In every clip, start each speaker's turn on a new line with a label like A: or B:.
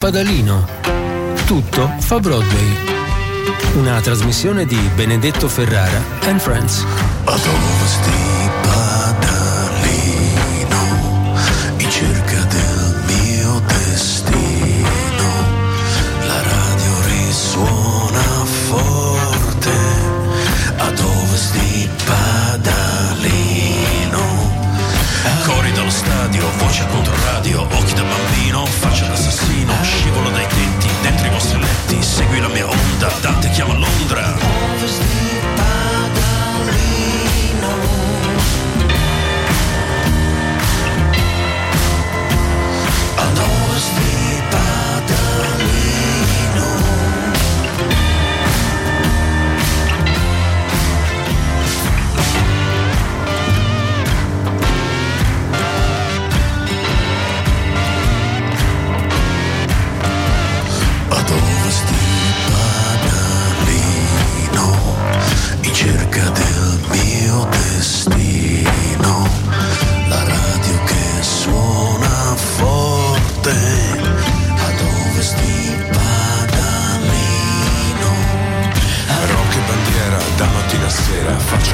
A: Padalino. Tutto fa Broadway. Una trasmissione di Benedetto Ferrara and Friends.
B: Ad ovest di Padalino, in cerca del mio destino, la radio risuona forte. Ad ovest di Padalino, cori dallo stadio, voce contro Dante chiama Londra.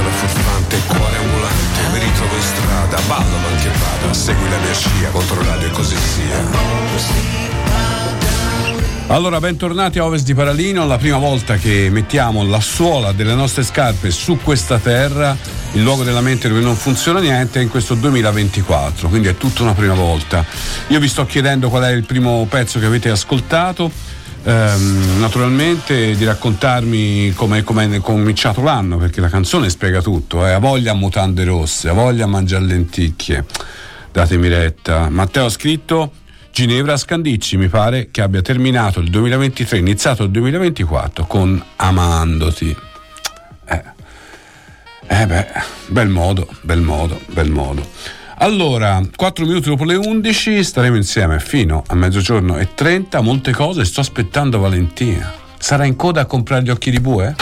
B: La furfante, cuore ambulante, mi ritrovo in strada, ballo ma che vada, segui la mia scia, contro radio e così sia.
C: Allora, bentornati a Ovest di Paralino, la prima volta che mettiamo la suola delle nostre scarpe su questa terra, il luogo della mente dove non funziona niente, è in questo 2024, quindi è tutta una prima volta. Io vi sto chiedendo qual è il primo pezzo che avete ascoltato, ehm, naturalmente di raccontarmi come è cominciato l'anno, perché la canzone spiega tutto, eh. ha voglia a mutande rosse, ha voglia a mangiare lenticchie, datemi retta. Matteo ha scritto... Ginevra Scandicci mi pare che abbia terminato il 2023, iniziato il 2024 con Amandoti. Eh, eh beh, bel modo, bel modo, bel modo. Allora, 4 minuti dopo le 11 staremo insieme fino a mezzogiorno e 30, molte cose, sto aspettando Valentina. Sarà in coda a comprare gli occhi di bue?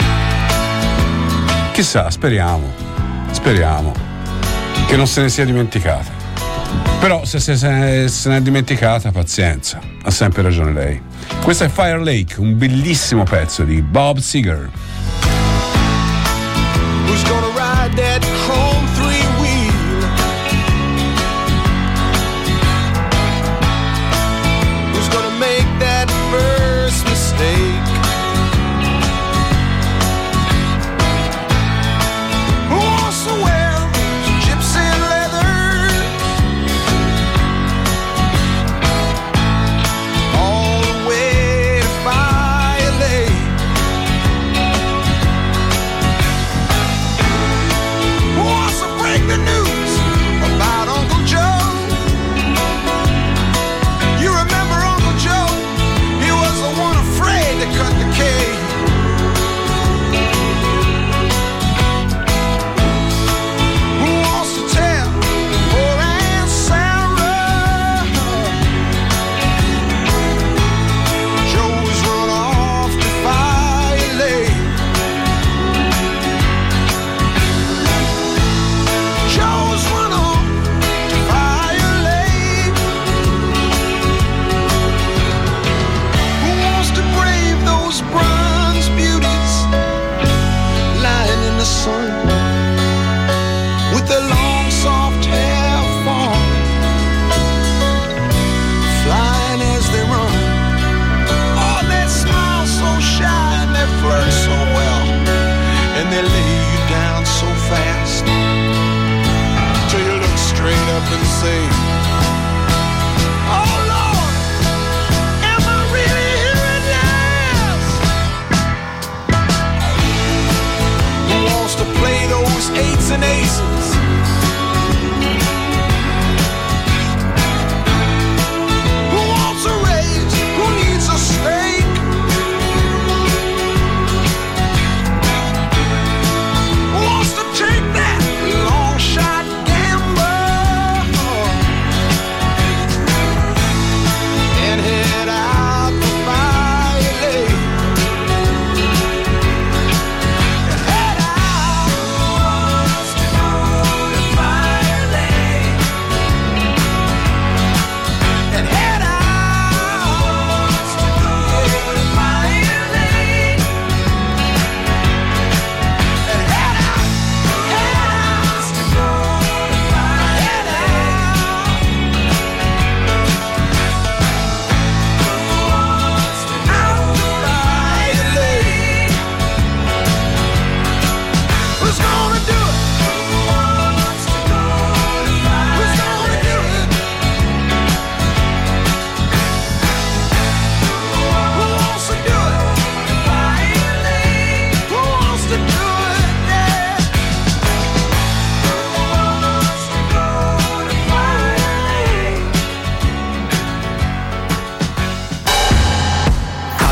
C: Chissà, speriamo, speriamo che non se ne sia dimenticata. Però se, se, se, se ne è dimenticata, pazienza, ha sempre ragione lei. Questo è Fire Lake, un bellissimo pezzo di Bob Seger.
D: Who's gonna ride that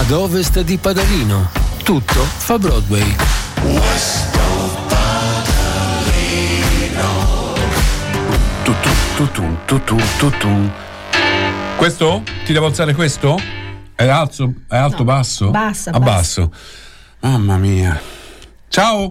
A: ad ovest di Padalino. Tutto fa Broadway.
C: Questo? Ti devo alzare questo? È alto? È alto
E: No,
C: basso?
E: bassa,
C: A basso. Mamma mia. Ciao.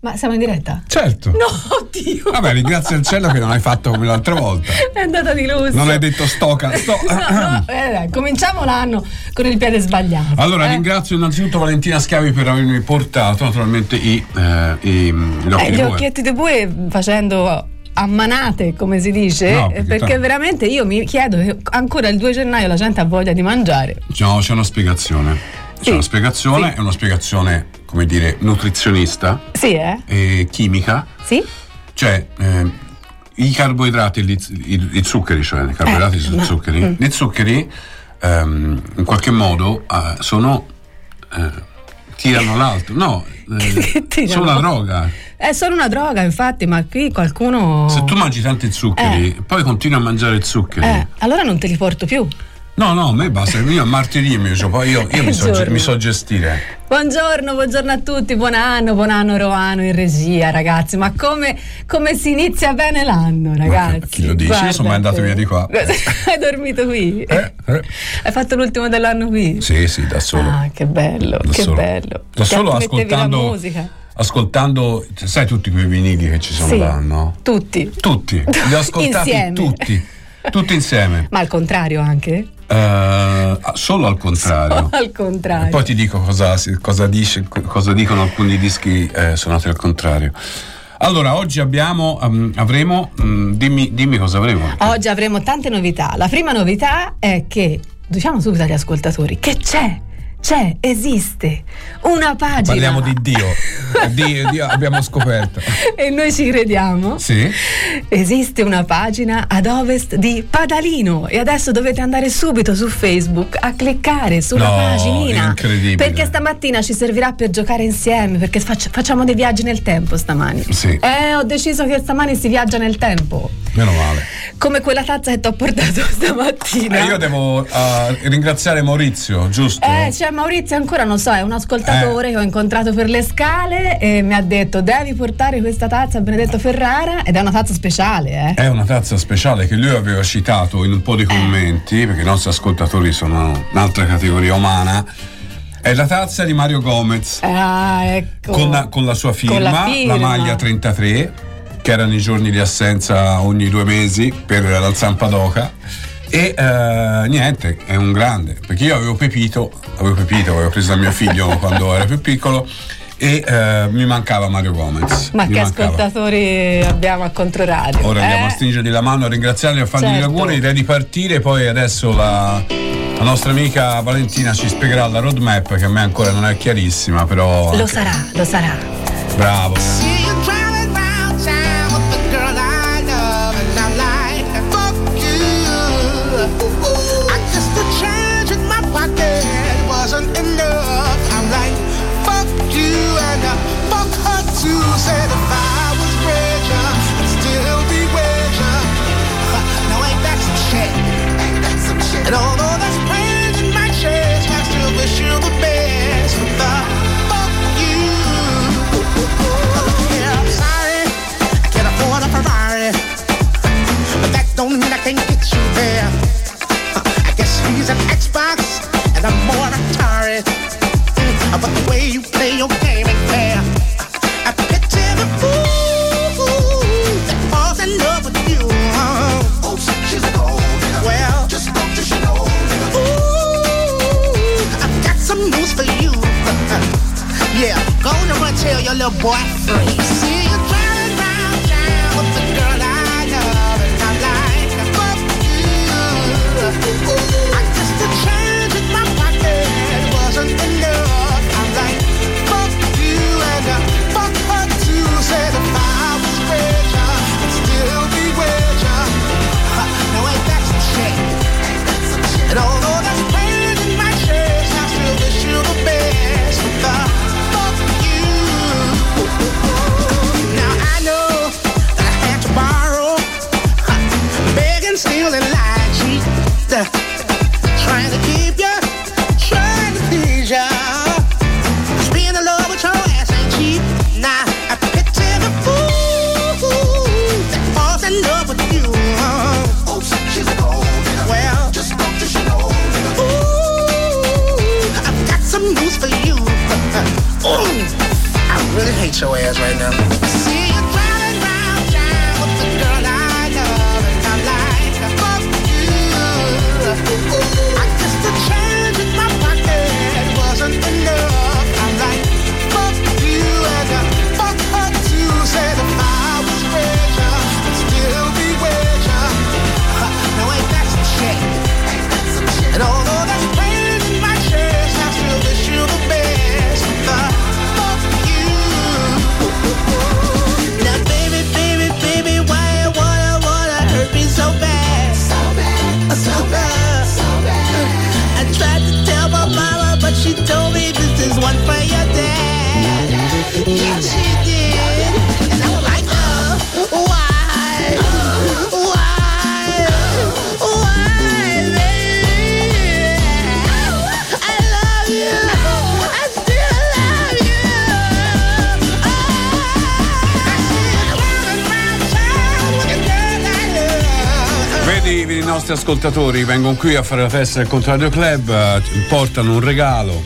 E: Ma siamo in diretta?
C: Certo.
E: No, oddio!
C: Vabbè, ringrazio il cielo che non hai fatto come l'altra volta.
E: È andata di lusso.
C: Non hai detto stoca. Sto...
E: No, no, eh, dai, cominciamo l'anno con il piede sbagliato.
C: Allora,
E: eh.
C: ringrazio innanzitutto Valentina Schiavi per avermi portato naturalmente i, eh, i- gli occhi
E: Eh, gli occhietti di bue facendo a manate, come si dice,
C: No,
E: eh,
C: perché
E: perché,
C: tanto-
E: veramente io mi chiedo, eh, ancora il 2 gennaio la gente ha voglia di mangiare.
C: No, c'è una spiegazione. C'è
E: Sì,
C: una spiegazione,
E: sì.
C: è una spiegazione, come dire, nutrizionista
E: Sì, eh?
C: e chimica.
E: Sì?
C: Cioè, eh, i carboidrati, gli i, i zuccheri, cioè i carboidrati
E: Eh,
C: sono zuccheri,
E: mm.
C: gli zuccheri ehm, in qualche modo eh, sono. eh, tirano l'altro. No, eh,
E: tirano?
C: sono una droga.
E: È solo una droga, infatti, ma qui qualcuno.
C: Se tu mangi tanti zuccheri, poi continui a mangiare zuccheri.
E: Eh, allora non te li porto più.
C: No, no, a me basta, io a martedì mi uso, poi io, io mi, so, mi so gestire.
E: Buongiorno, buongiorno a tutti, buon anno, buon anno Roano in regia, ragazzi. Ma come, come si inizia bene l'anno, ragazzi?
C: chi lo dice? Io sono mai
E: Guarda
C: andato via di qua.
E: Hai dormito qui?
C: Eh, eh.
E: Hai fatto l'ultimo dell'anno qui?
C: Sì, sì, da solo.
E: Ah, che bello,
C: Da
E: che
C: solo.
E: bello.
C: Da solo ascoltando.
E: la musica?
C: Ascoltando, sai tutti quei vinili che ci sono
E: Sì,
C: là, no?
E: tutti.
C: Tutti, li ho ascoltati
E: Insieme.
C: tutti, tutti insieme.
E: Ma al contrario anche?
C: Eh, solo al contrario.
E: al
C: E
E: contrario.
C: poi ti dico cosa, cosa dice- cosa dicono alcuni dischi eh, suonati al contrario. Allora, oggi abbiamo, ehm, avremo, mm, dimmi, dimmi cosa avremo.
E: Oggi avremo tante novità. La prima novità è che, diciamo subito agli ascoltatori, che c'è, c'è, esiste una pagina.
C: Parliamo di Dio. Dio, Dio abbiamo scoperto.
E: e noi ci crediamo.
C: Sì?
E: Esiste una pagina ad ovest di Padalino e adesso dovete andare subito su Facebook a cliccare sulla
C: No,
E: paginina.
C: incredibile.
E: Perché stamattina ci servirà per giocare insieme, perché faccia- facciamo dei viaggi nel tempo stamani.
C: Sì.
E: Eh, ho deciso che stamani si viaggia nel tempo.
C: Meno male.
E: Come quella tazza che ti ho portato stamattina.
C: E io devo eh, ringraziare Maurizio, giusto?
E: Eh, c'è Maurizio ancora non so, è un ascoltatore
C: Eh.
E: che ho incontrato per le scale e mi ha detto devi portare questa tazza a Benedetto Ferrara ed è una tazza speciale, eh.
C: È una tazza speciale che lui aveva citato in un po' di commenti, perché i nostri ascoltatori sono un'altra categoria umana. È la tazza di Mario Gomez
E: Ah, ecco.
C: con, la, con la sua firma,
E: Con
C: la,
E: la firma.
C: maglia 33, che erano i giorni di assenza ogni due mesi per la Zampadoca. E eh, niente, è un grande, perché io avevo Pepito, avevo Pepito, avevo preso da mio figlio quando era più piccolo e eh, mi mancava Mario Gomez.
E: Ma
C: Mi
E: che
C: mancava.
E: ascoltatori abbiamo a Controradio?
C: Ora andiamo
E: eh?
C: a stringergli la mano, a ringraziarli, a fargli gli
E: Certo.
C: auguri, direi di partire, poi adesso la, la nostra amica Valentina ci spiegherà la roadmap che a me ancora non è chiarissima, però...
E: Lo
C: anche-
E: sarà, lo sarà.
C: Bravo.
D: An Xbox and I'm more Atari. Mm, But the way you play your game ain't fair. I picture the fool that falls in love with you. Oops, she's a gold Well, just don't you know. Ooh, I've got some news for you. Yeah, go on and run tell your little boy free. See your ass right now.
C: Ascoltatori vengono qui a fare la festa del Contrario Club, eh, portano un regalo,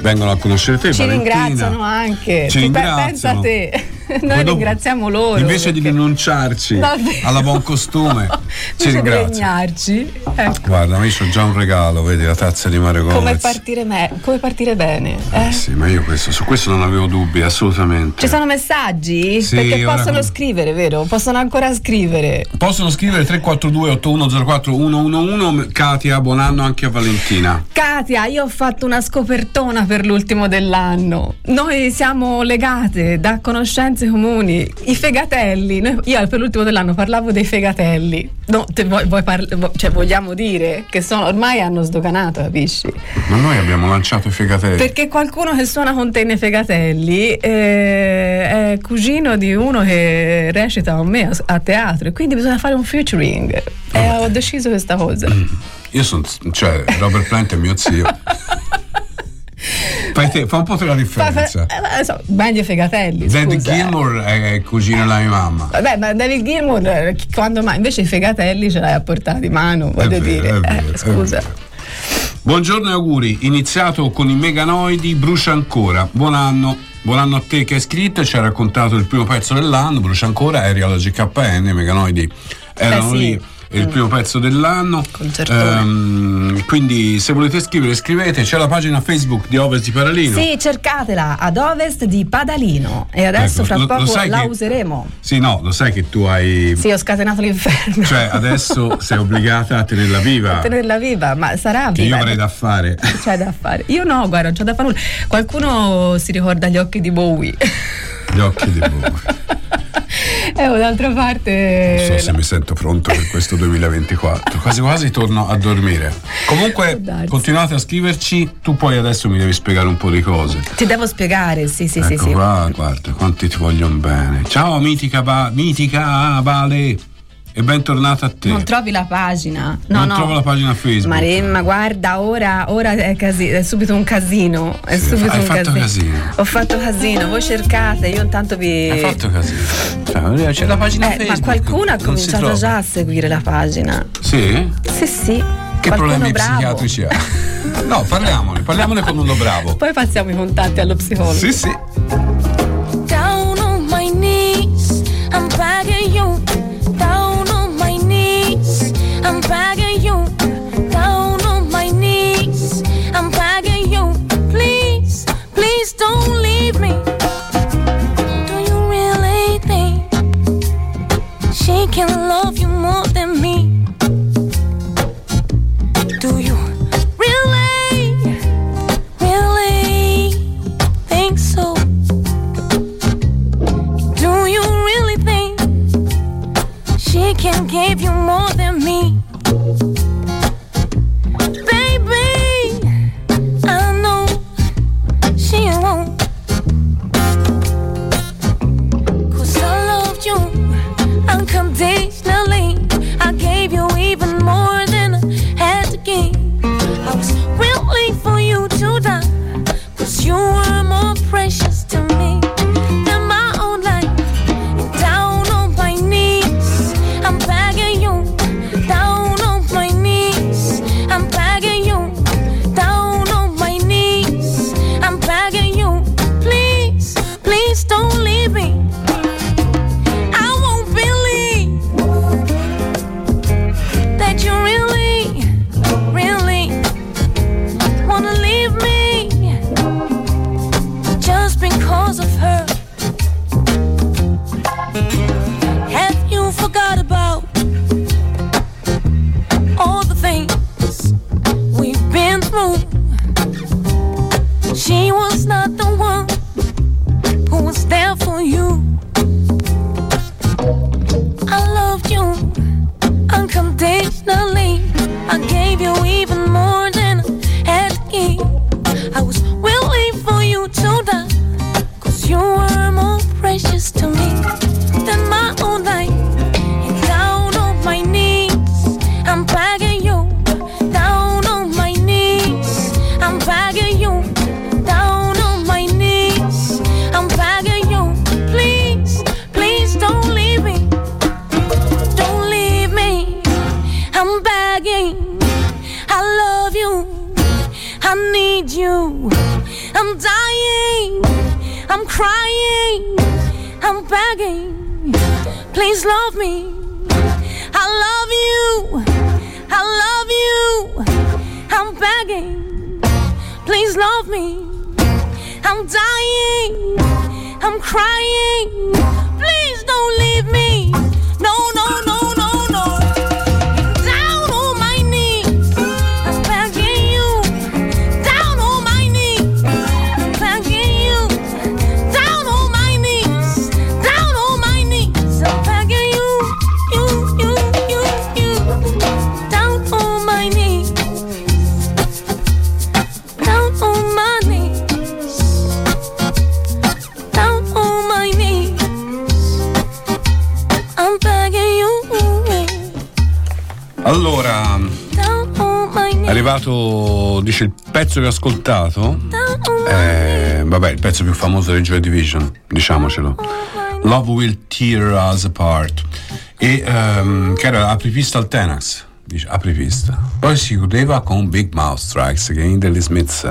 C: vengono a conoscere te.
E: Ci
C: Valentina.
E: ringraziano anche.
C: Ci ringraziano.
E: Pensa a te. Noi
C: dopo,
E: ringraziamo loro.
C: Invece di
E: perché-
C: rinunciarci
E: Davvero.
C: alla buon costume, ci
E: regnarci. Ecco.
C: Guarda, io ho già un regalo, vedi la tazza di Mario
E: Come
C: Gomez.
E: partire, me- come partire bene. eh?
C: Eh sì, ma io questo, su questo non avevo dubbi, assolutamente.
E: Ci sono messaggi?
C: Sì,
E: Perché
C: ora
E: possono
C: come-
E: scrivere, vero? Possono ancora scrivere.
C: Possono scrivere 342 8104 111 Katia, buon anno anche a Valentina.
E: Katia, io ho fatto una scopertona per l'ultimo dell'anno. Noi siamo legate da conoscenze comuni. I fegatelli. Noi- io per l'ultimo dell'anno parlavo dei fegatelli. No, te vuoi- vuoi vo- cioè, vogliamo dire che sono, ormai hanno sdoganato, capisci?
C: Ma noi abbiamo lanciato i fegatelli.
E: Perché qualcuno che suona con te nei fegatelli eh, è cugino di uno che recita con me a, a teatro e quindi bisogna fare un featuring. E ho deciso questa cosa.
C: Io sono, cioè, Robert Plant è mio zio. Fai, te, fa un po' la differenza.
E: fa- eh, so, meglio fegatelli.
C: David
E: scusa.
C: Gilmour è cugino della mia mamma.
E: Vabbè, ma David Gilmour, eh, quando mai? Invece i fegatelli ce l'hai a portata di mano, voglio
C: vero,
E: dire.
C: è
E: Eh,
C: vero, è
E: scusa.
C: vero. Buongiorno e auguri. Iniziato con i meganoidi, brucia ancora. Buon anno. Buon anno a te che hai scritto e ci hai raccontato il primo pezzo dell'anno. Brucia ancora, eri alla GKN, i meganoidi erano
E: sì.
C: lì. Il primo pezzo dell'anno. Ehm, quindi se volete scrivere, scrivete. C'è la pagina Facebook di Ovest di Paralino.
E: Sì, cercatela ad ovest di Padalino e adesso
C: Ecco,
E: fra
C: lo- lo
E: poco
C: sai
E: la
C: che-
E: useremo.
C: Sì, no, lo sai che tu hai.
E: Sì, ho scatenato l'inferno.
C: Cioè, adesso sei obbligata a tenerla viva.
E: tenerla viva, ma sarà
C: Che io
E: viva.
C: avrei da fare.
E: C'è da fare. Io no, guarda, non c'ho da fare nulla. Qualcuno si ricorda gli occhi di Bowie.
C: Gli occhi di Bowie.
E: e d'altra parte.
C: Non so se
E: no.
C: mi sento pronto per questo 2024. Quasi quasi torno a dormire. Comunque, continuate a scriverci. Tu poi adesso mi devi spiegare un po' di cose.
E: Ti devo spiegare, sì, sì,
C: ecco
E: sì, sì.
C: qua, guarda, quanti ti vogliono bene. Ciao, mitica, ba- mitica Vale. E bentornata a te.
E: Non trovi la pagina? No,
C: Non
E: no.
C: trovo la pagina Facebook.
E: Maremma, guarda, ora, ora è, casi- è subito un casino. È
C: Sì,
E: subito
C: hai
E: un
C: fatto casino.
E: Ho fatto casino, voi cercate, io intanto vi.
C: Hai fatto casino. Cioè, c'è la pagina
E: Eh,
C: Facebook.
E: ma qualcuno ha cominciato già a seguire la pagina.
C: Sì?
E: Sì, sì.
C: Che
E: Qualcuno
C: problemi
E: bravo.
C: psichiatrici ha? No, parliamone, parliamone con uno bravo.
E: Poi passiamo i contatti allo psicologo.
C: Sì, sì.
F: Down on my knees, I'm begging you. I'm begging you. Down on my knees, I'm begging you. Please, please don't leave me. Do you really think she can love you more than me? Do you really, really think so? Do you really think she can give you more than me?
C: Pezzo che ho ascoltato.
F: My
C: Eh, vabbè, il pezzo più famoso di Joy Division, diciamocelo. Love Will Tear Us Apart. E ehm, che era apripista al Tenax. Dice apripista. Poi si chiudeva con Big Mouth Strikes Again degli Smiths.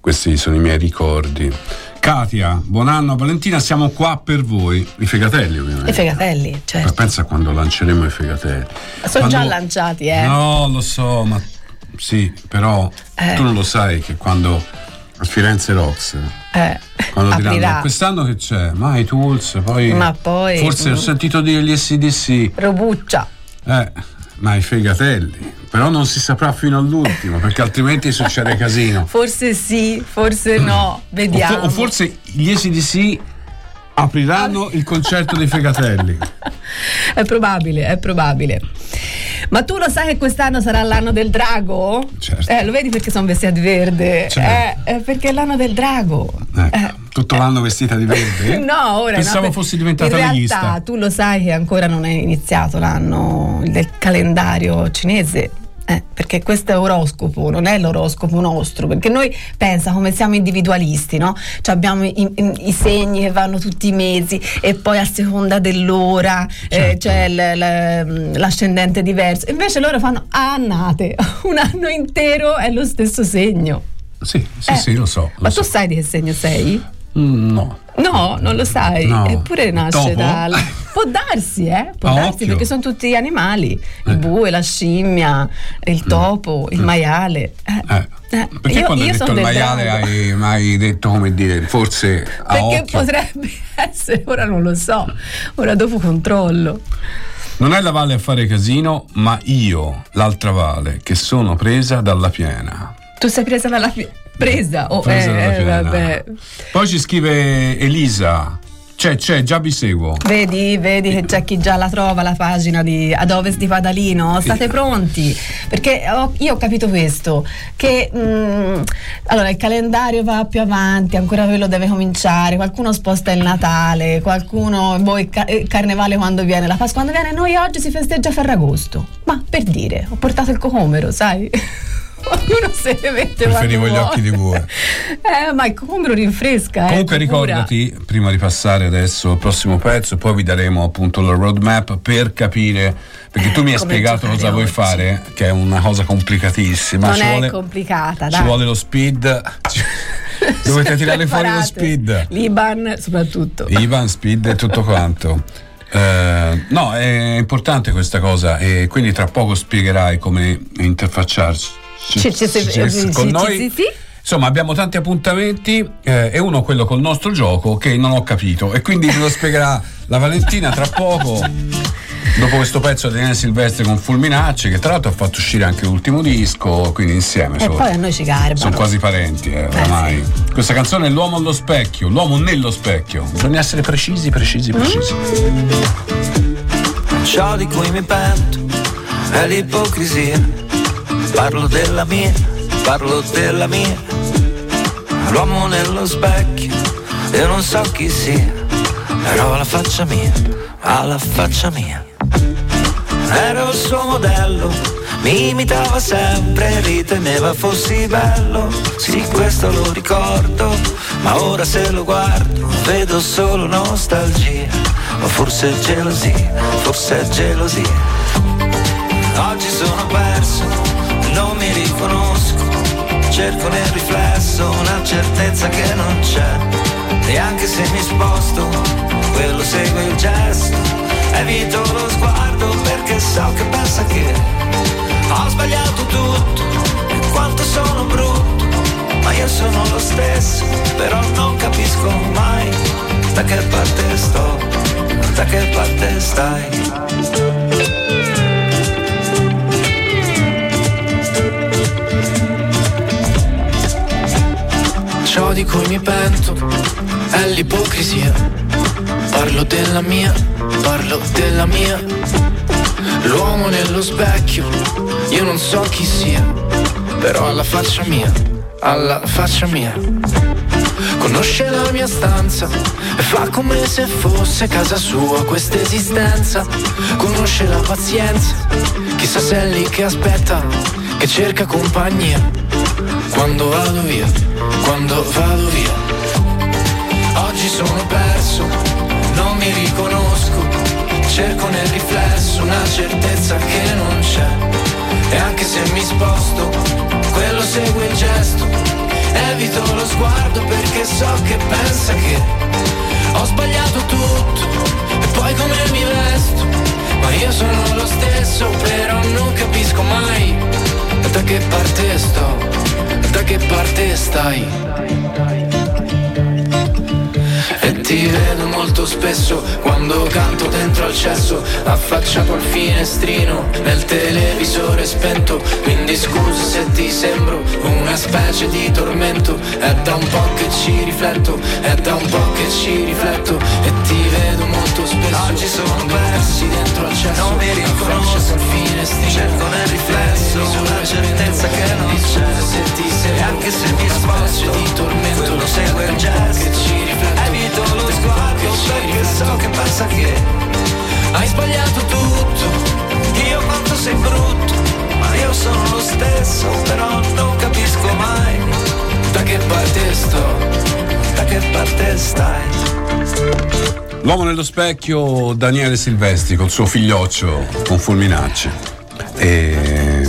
C: Questi sono i miei ricordi. Katia, buon anno Valentina, siamo qua per voi. I fegatelli, ovviamente.
E: I fegatelli,
C: Ma
E: certo.
C: pensa quando lanceremo i fegatelli.
E: Sono già
C: Quando-
E: lanciati, eh.
C: No, lo so, ma sì, però
E: Eh.
C: tu non lo sai che quando a Firenze Rocks
E: Eh,
C: quando diranno
E: aprirà.
C: quest'anno che c'è? Ma i tools, poi
E: Ma poi-
C: forse
E: mm.
C: ho sentito dire gli SDC,
E: Robuccia.
C: eh, ma i fegatelli, però non si saprà fino all'ultimo perché altrimenti succede casino.
E: Forse sì, forse no.
C: O, fo-
E: Vediamo.
C: o forse gli SDC apriranno il concerto dei fegatelli.
E: È probabile, è probabile. Ma tu lo sai che quest'anno sarà l'anno del drago?
C: Certo.
E: Eh, lo vedi perché sono vestita di verde?
C: Certo.
E: Eh, è perché è l'anno del drago.
C: Ecco,
E: Eh.
C: tutto l'anno vestita di verde?
E: No, ora
C: Pensavo
E: no,
C: fossi diventata
E: In
C: leghista.
E: realtà tu lo sai che ancora non è iniziato l'anno del calendario cinese. Eh, perché questo è oroscopo, non è l'oroscopo nostro, perché noi pensa come siamo individualisti, no? Cioè abbiamo i, i- i segni che vanno tutti i mesi e poi a seconda dell'ora eh,
C: Certo.
E: c'è l- l- l'ascendente diverso. Invece loro fanno a annate, un anno intero è lo stesso segno.
C: Sì, sì,
E: Eh,
C: sì, lo so. lo
E: Ma tu
C: so.
E: sai di che segno sei?
C: Mm, no.
E: No, non lo sai.
C: No.
E: Eppure nasce
C: Topo?
E: dal. Può darsi, eh? Può
C: A
E: darsi
C: occhio.
E: perché sono tutti animali: il
C: Eh.
E: bue, la scimmia, il topo, il maiale. Eh,
C: Eh,
E: eh,
C: Perché
E: io-
C: quando
E: io
C: hai detto il maiale hai mai detto come dire, forse
E: Perché potrebbe essere, ora non lo so, ora dopo controllo.
C: Non è la valle a fare casino, ma io, l'altra valle, che sono presa dalla piena.
E: Tu sei presa dalla fi- presa? Oh,
C: Presa
E: eh, eh, vabbè.
C: Poi ci scrive Elisa. C'è, c'è, già vi seguo.
E: Vedi, vedi che c'è chi già la trova la pagina di Ad Ovest di Padalino. State pronti? Perché ho- io ho capito questo: che mm, allora il calendario va più avanti, ancora quello deve cominciare. Qualcuno sposta il Natale, qualcuno boh, il, ca- il carnevale quando viene, la Pasqua quando viene. Noi oggi si festeggia Ferragosto. Ma per dire, ho portato il cocomero, sai? Ognuno se ne mette
C: Preferivo gli occhi di bue.
E: Eh, ma il cocomero rinfresca.
C: Comunque
E: eh, cura.
C: ricordati, prima di passare adesso al prossimo pezzo, poi vi daremo appunto la roadmap per capire, perché tu mi hai
E: Come
C: spiegato cosa vuoi fare, che è una cosa complicatissima.
E: Non
C: ci
E: è
C: vuole,
E: complicata,
C: ci
E: dai.
C: vuole lo speed. ci- Dovete tirare fuori lo speed.
E: L'Iban soprattutto.
C: Ivan, speed e tutto quanto. Eh, no, è importante questa cosa e quindi tra poco spiegherai come interfacciarci
E: Ci- ci- ci- ci-
C: con
E: ci-
C: noi.
E: sì, sì.
C: Insomma, abbiamo tanti appuntamenti eh, e uno quello col nostro gioco che non ho capito e quindi ve lo spiegherà la Valentina tra poco. Dopo questo pezzo di Daniele Silvestri con Fulminacci, che tra l'altro ha fatto uscire anche l'ultimo disco, quindi insieme
E: E
C: sono,
E: poi a noi ci garbano.
C: sono quasi parenti, eh, oramai. Questa canzone è L'uomo allo specchio, l'uomo nello specchio. Bisogna essere precisi, precisi, precisi.
G: Ciò di cui mi pento è l'ipocrisia. Parlo della mia, parlo della mia. L'uomo nello specchio, io non so chi sia, però la faccia mia, ha la faccia mia. Ero il suo modello, mi imitava sempre, riteneva fossi bello. Sì, questo lo ricordo, ma ora se lo guardo vedo solo nostalgia. O forse gelosia, forse gelosia. Oggi sono perso, non mi riconosco. Cerco nel riflesso una certezza che non c'è. E anche se mi sposto, quello segue il gesto. Evito lo sguardo perché so che pensa che ho sbagliato tutto e quanto sono brutto. Ma io sono lo stesso, però non capisco mai da che parte sto, da che parte stai.
H: Ciò di cui mi pento è l'ipocrisia. Parlo della mia, parlo della mia. L'uomo nello specchio, io non so chi sia, però alla faccia mia, alla faccia mia. Conosce la mia stanza e fa come se fosse casa sua questa esistenza. Conosce la pazienza, chissà se è lì che aspetta, che cerca compagnia. Quando vado via, quando vado via. Oggi sono perso, non mi riconosco. Cerco nel riflesso una certezza che non c'è. E anche se mi sposto, quello segue il gesto. Evito lo sguardo perché so che pensa che ho sbagliato tutto. E poi come mi vesto? Ma io sono lo stesso, però non capisco mai da che parte sto, da che parte stai. Ti vedo molto spesso quando canto dentro al cesso, affacciato al finestrino, nel televisore spento. Quindi scusa se ti sembro una specie di tormento. È da un po' che ci rifletto, è da un po' che ci rifletto. E ti vedo molto spesso.
G: Oggi sono
H: passi dentro al cesso,
G: non mi riconosco.
H: al finestrino.
G: Cerco nel riflesso una certezza che non c'è.
H: Se ti
G: E
H: sembro
G: anche se mi sposto,
H: di tormento,
G: quello segue il gesto.
H: che ci rifletto.
G: Evito lo sguardo perché so che pensa che
H: Hai sbagliato tutto,
G: Dio quanto sei brutto, ma io sono lo stesso, però non capisco mai
H: da che parte sto?
G: da che parte stai.
C: L'uomo nello specchio, Daniele Silvestri, col suo figlioccio con Fulminacci. E...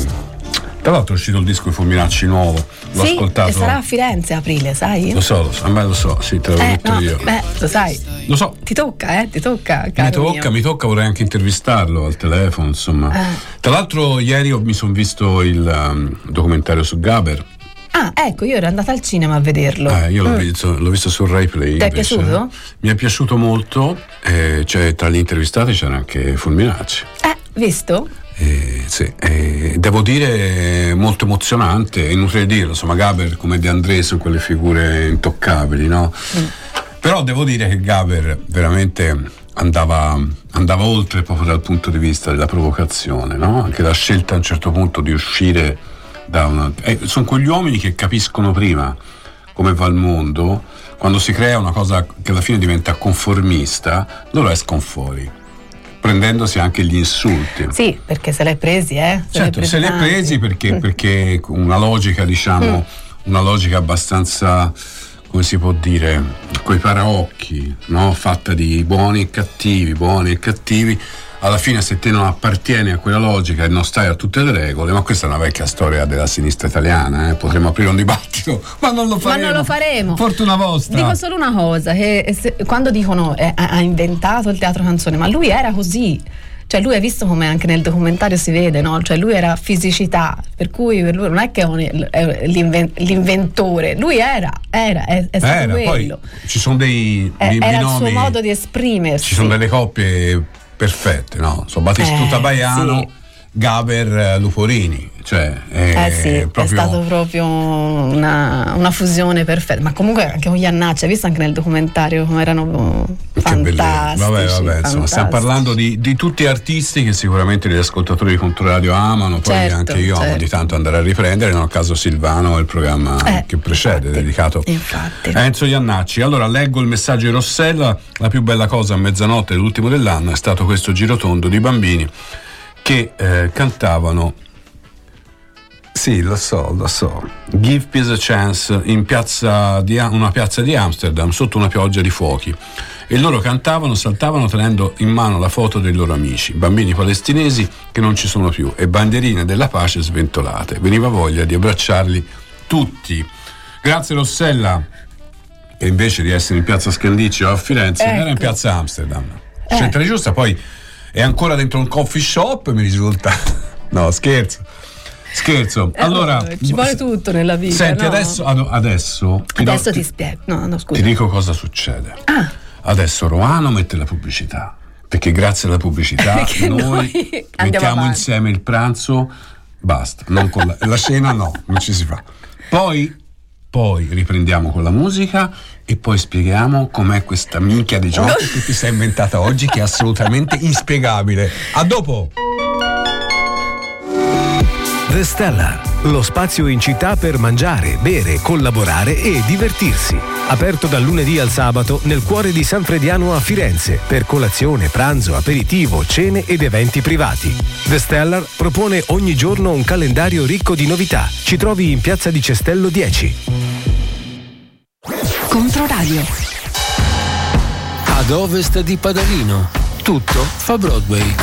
C: Tra l'altro è uscito il disco di Fulminacci nuovo, l'ho
E: sì,
C: ascoltato.
E: e sarà a Firenze a aprile, sai?
C: Lo so, lo so, a me lo so, sì, te l'avevo
E: Eh,
C: detto
E: no,
C: io.
E: beh, lo sai.
C: Lo so,
E: Ti tocca, eh, ti tocca,
C: mi tocca,
E: mio.
C: mi tocca, vorrei anche intervistarlo al telefono, insomma.
E: Eh.
C: Tra l'altro ieri mi sono visto il um, documentario su Gaber.
E: Ah, ecco, io ero andata al cinema a vederlo.
C: Eh, io l'ho,
E: Mm.
C: visto, l'ho visto su Rai Play.
E: Ti è piaciuto?
C: Mi è piaciuto molto, eh, cioè, tra gli intervistati c'era anche Fulminacci.
E: Eh, visto?
C: Eh, sì, eh, devo dire molto emozionante, è inutile dirlo, insomma Gaber come De André sono quelle figure intoccabili, no? Però devo dire che Gaber veramente andava, andava oltre proprio dal punto di vista della provocazione, no? Anche la scelta a un certo punto di uscire da una... eh, sono quegli uomini che capiscono prima come va il mondo, quando si crea una cosa che alla fine diventa conformista, loro escono fuori, prendendosi anche gli insulti.
E: Sì, perché se l'hai presi, eh?
C: Certo, se li hai
E: tanti.
C: presi perché, perché una logica, diciamo, una logica abbastanza, come si può dire, coi paraocchi, no? fatta di buoni e cattivi, buoni e cattivi. Alla fine, se te non appartieni a quella logica e non stai a tutte le regole, ma questa è una vecchia storia della sinistra italiana, eh? potremmo aprire un dibattito, ma non lo
E: Ma
C: faremo.
E: non lo faremo.
C: Fortuna vostra.
E: Dico solo una cosa, che se- quando dicono eh, ha inventato il teatro canzone, ma lui era così. Cioè lui hai visto come anche nel documentario si vede, no? Cioè lui era fisicità, per cui per lui non è che è un- è l'inven- l'inventore, lui era, era, è, è stato
C: Era, poi
E: quello.
C: ci sono dei,
E: Eh,
C: dei
E: era il suo
C: binomi-
E: modo di esprimersi.
C: Ci sono delle coppie perfette, no? So Battistuta
E: Eh,
C: Baiano,
E: sì.
C: Gaber eh, Luporini, cioè è,
E: Eh sì, è
C: proprio
E: stato proprio una, una fusione perfetta. Ma comunque anche con Iannacci, hai visto anche nel documentario come erano
C: Che
E: fantastici.
C: Vabbè, vabbè, insomma, stiamo parlando di, di tutti artisti che sicuramente gli ascoltatori di Controradio amano, poi
E: Certo,
C: anche io amo
E: certo.
C: di tanto andare a riprendere, nel caso Silvano, il programma
E: Eh,
C: che precede,
E: infatti,
C: dedicato
E: infatti.
C: a Enzo Iannacci. Allora, leggo il messaggio di Rossella, la più bella cosa a mezzanotte dell'ultimo dell'anno è stato questo girotondo di bambini che eh, cantavano sì, lo so, lo so. Give Peace a Chance in piazza di, una piazza di Amsterdam sotto una pioggia di fuochi. E loro cantavano, saltavano tenendo in mano la foto dei loro amici, bambini palestinesi che non ci sono più e bandierine della pace sventolate. Veniva voglia di abbracciarli tutti. Grazie Rossella. E invece di essere in piazza Scandicci o a Firenze, era in
E: Ecco.
C: piazza Amsterdam. Scelta giusta, poi è ancora dentro un coffee shop, mi risulta. No, scherzo. Scherzo.
E: Eh,
C: Allora,
E: ci vuole tutto nella vita.
C: Senti,
E: no?
C: adesso, ad- adesso, ti do-
E: Adesso ti
C: ti,
E: spiego. No, no, scusa.
C: ti dico cosa succede.
E: Ah.
C: Adesso Roano mette la pubblicità. Perché grazie alla pubblicità noi, mettiamo
E: avanti.
C: insieme il pranzo, basta. Non con la, la cena no, non ci si fa. Poi, poi riprendiamo con la musica e poi spieghiamo com'è questa minchia di gioco che ti sei inventata oggi che è assolutamente inspiegabile. A dopo!
I: The Stellar, lo spazio in città per mangiare, bere, collaborare e divertirsi. Aperto dal lunedì al sabato nel cuore di San Frediano a Firenze per colazione, pranzo, aperitivo, cene ed eventi privati. The Stellar propone ogni giorno un calendario ricco di novità. Ci trovi in piazza di Cestello 10.
J: Controradio.
A: Ad ovest di Padalino, tutto fa Broadway.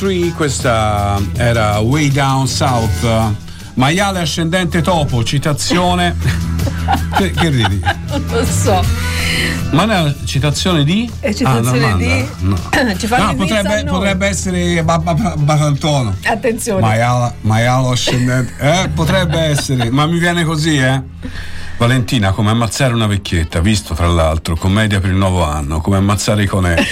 C: Tree, questa era Way Down South. Maiale ascendente topo, citazione. che, che ridi?
E: Non lo so.
C: Ma una citazione di?
E: È citazione
C: Ah,
E: di-?
C: No. No, potrebbe, potrebbe essere Babba Batantono.
E: Attenzione.
C: Maiala, maialo ascendente. Eh, potrebbe essere, ma mi viene così, eh? Valentina, come ammazzare una vecchietta, visto tra l'altro, commedia per il nuovo anno, come ammazzare i conelli.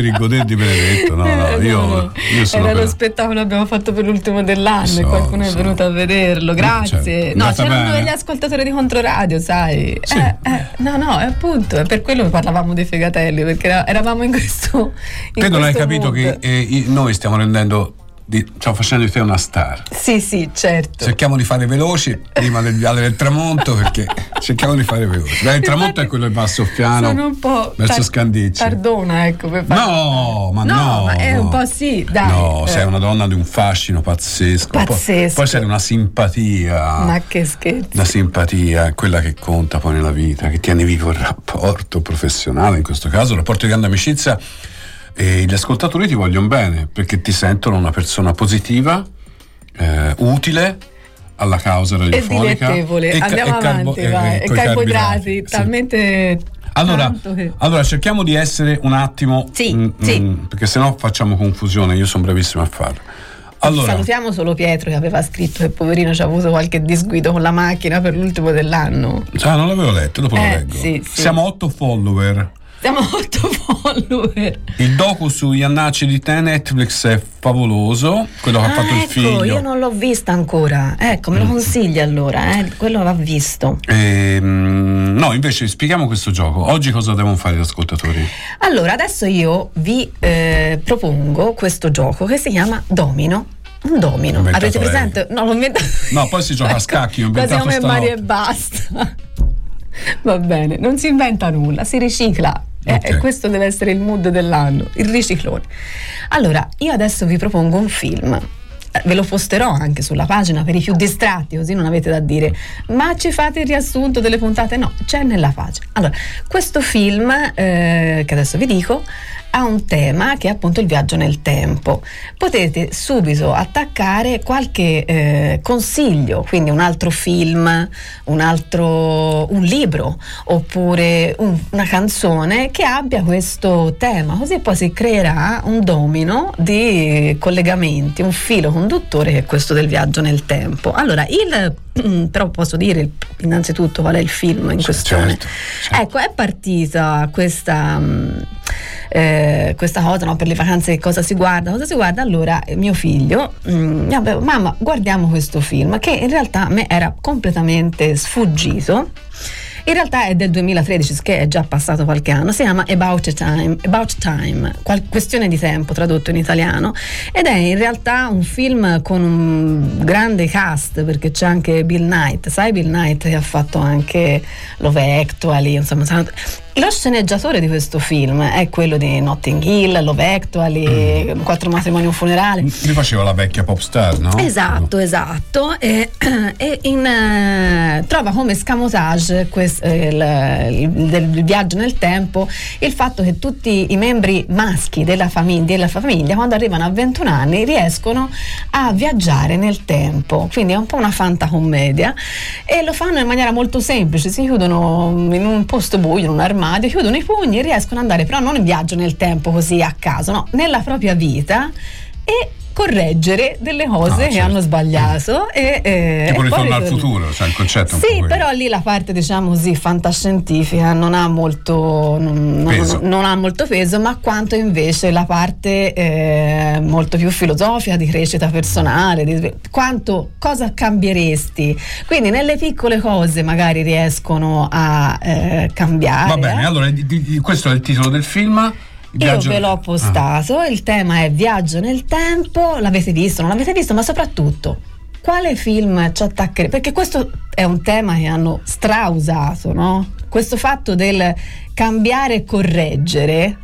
C: Per il goder di Benedetto, no, no,
E: Eh,
C: io,
E: no, no.
C: io sono
E: Era
C: per-
E: lo spettacolo che abbiamo fatto per l'ultimo dell'anno
C: So,
E: e qualcuno è
C: so.
E: venuto a vederlo. Grazie.
C: certo.
E: No, c'erano
C: bene.
E: degli ascoltatori di Controradio, sai.
C: Sì.
E: Eh, eh, no, no, è appunto, è per quello che parlavamo dei fegatelli, perché era- eravamo in questo. In
C: Te non hai capito
E: mood.
C: che eh, noi stiamo rendendo, di, stiamo facendo di te una star.
E: Sì, sì, certo.
C: Cerchiamo di fare veloci prima del viale del tramonto perché cerchiamo di fare veloci. Il viale del tramonto è quello a Soffiano
E: Sono un po'
C: verso
E: tar-
C: Scandicci.
E: Tardona, ecco, per fare-
C: No, ma no,
E: No, ma è un po' sì, dai.
C: No,
E: eh.
C: sei una donna di un fascino pazzesco. Poi-
E: Pazzesco.
C: Poi, sei di una simpatia.
E: Ma che scherzo.
C: La simpatia è quella che conta poi nella vita, che tiene vivo il rapporto professionale, in questo caso, il rapporto di grande amicizia. E gli ascoltatori ti vogliono bene perché ti sentono una persona positiva, eh, utile alla causa
E: E
C: radiofonica.
E: dilettevole.
C: ca-
E: Andiamo
C: carbo-
E: avanti,
C: e-
E: vai.
C: e
E: E carboidrati,
C: sì.
E: talmente.
C: Allora,
E: tanto che-
C: allora, cerchiamo di essere un attimo,
E: Sì,
C: mm,
E: sì.
C: mm, perché sennò facciamo confusione, io sono bravissimo a farlo. Allora,
E: Salutiamo solo Pietro che aveva scritto che poverino ci ha avuto qualche disguido con la macchina per l'ultimo dell'anno.
C: ah, non l'avevo letto, dopo lo
E: Eh,
C: leggo.
E: sì, sì.
C: Siamo 8 follower.
E: Siamo 8 follower.
C: Il docu su Iannacci di te Netflix è favoloso, quello che ha
E: Ah,
C: fatto il
E: ecco,
C: figlio.
E: io non l'ho vista ancora. Ecco, me lo consigli allora, eh? quello va visto.
C: Ehm, no, invece spieghiamo questo gioco. Oggi cosa devono fare gli ascoltatori?
E: Allora, adesso io vi eh, propongo questo gioco che si chiama Domino. Un domino. Avete
C: lei.
E: presente? No, l'ho inventato.
C: No, poi si gioca a scacchi,
E: Quasi come Mario e basta. Va bene, non si inventa nulla, si ricicla. Eh,
C: Ok.
E: E questo deve essere il mood dell'anno, il riciclone. Allora, io adesso vi propongo un film. Eh, Ve lo posterò anche sulla pagina per i più distratti, così non avete da dire. Ma ci fate il riassunto delle puntate? No, c'è nella pagina. Allora, questo film, eh, che adesso vi dico, ha un tema che è appunto il viaggio nel tempo. Potete subito attaccare qualche eh, consiglio, quindi un altro film, un altro un libro oppure un- una canzone che abbia questo tema, così poi si creerà un domino di collegamenti, un filo conduttore che è questo del viaggio nel tempo. Allora, il però posso dire innanzitutto qual è il film in questione.
C: certo, certo.
E: Ecco, è partita questa, mh, eh, questa cosa no, per le vacanze, cosa si guarda? Cosa si guarda? Allora, eh, mio figlio mi ha detto, mamma, guardiamo questo film che in realtà a me era completamente sfuggito. In realtà è del 2013, che è già passato qualche anno, si chiama About Time, About Time questione di tempo tradotto in italiano, ed è in realtà un film con un grande cast perché c'è anche Bill Knight, sai Bill Knight che ha fatto anche Love Actually, insomma, lo sceneggiatore di questo film è quello di Notting Hill, Love Actually, Quattro matrimoni e un funerale.
C: Lui faceva la vecchia pop star, no?
E: Esatto, esatto. E, e in, eh, trova come scamotage quest- eh, il, il- del viaggio nel tempo il fatto che tutti i membri maschi della, famig- della famiglia, quando arrivano a 21 anni, riescono a viaggiare nel tempo. Quindi è un po' una fantacommedia e lo fanno in maniera molto semplice. Si chiudono in un posto buio, in un armadio, chiudono i pugni e riescono ad andare, però non in viaggio nel tempo così a caso, no, nella propria vita e correggere delle cose
C: Ah,
E: che
C: certo.
E: hanno sbagliato e, eh,
C: Tipo
E: e
C: ritorno al futuro, cioè il concetto
E: sì, però lì la parte diciamo così fantascientifica non ha molto, non, non-
C: Peso.
E: non ha molto peso, ma quanto invece la parte eh, molto più filosofica di crescita personale, di- quanto, cosa cambieresti? Quindi nelle piccole cose magari riescono a eh, cambiare.
C: Va bene,
E: eh.
C: allora di- di- questo è il titolo del film.
E: Io ve l'ho
C: Ah.
E: postato, il tema è viaggio nel tempo, l'avete visto, non l'avete visto, ma soprattutto quale film ci attaccherete? Perché questo è un tema che hanno strausato, no? Questo fatto del cambiare e correggere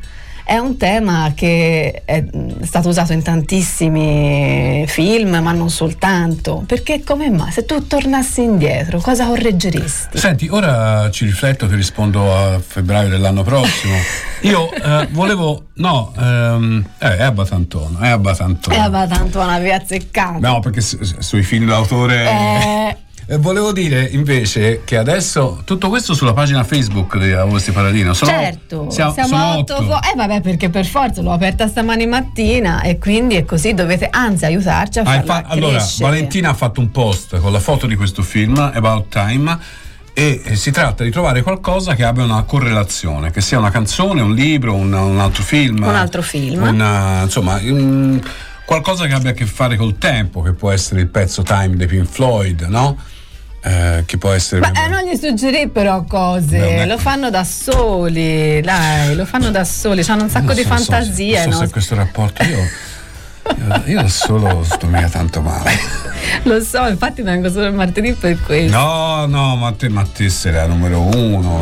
E: È un tema che è stato usato in tantissimi film, ma non soltanto. Perché come mai? Se tu tornassi indietro, cosa correggeresti?
C: Senti, ora ci rifletto, ti rispondo a febbraio dell'anno prossimo. Io eh, volevo. No, ehm, eh, è Abbatantono, è Abbatantono.
E: E tanto una via azzeccata.
C: No, perché su- sui film d'autore.
E: Eh,
C: Eh, volevo dire invece che adesso tutto questo sulla pagina Facebook di Agosti Paladino. Sono,
E: certo,
C: siamo,
E: siamo otto.
C: otto.
E: fo- eh vabbè, perché per forza l'ho aperta stamani mattina e quindi è così, dovete anzi aiutarci a
C: Ah,
E: farla
C: infa- allora. Valentina ha fatto un post con la foto di questo film, About Time, e eh, si tratta di trovare qualcosa che abbia una correlazione, che sia una canzone, un libro, un, un altro film.
E: Un altro film.
C: una- insomma, un- qualcosa che abbia a che fare col tempo, che può essere il pezzo Time dei Pink Floyd, no? Eh, che può essere.
E: Ma eh, non gli suggerì però cose,
C: Beh, è-
E: lo fanno da soli, dai, lo fanno da soli, hanno un sacco
C: Non
E: di
C: so- so-
E: fantasia.
C: Non so,
E: no?
C: se questo rapporto io. Io, io da solo sto mica tanto male.
E: Lo so, infatti vengo solo il martedì per questo.
C: No, no, ma te, ma te sei la numero uno.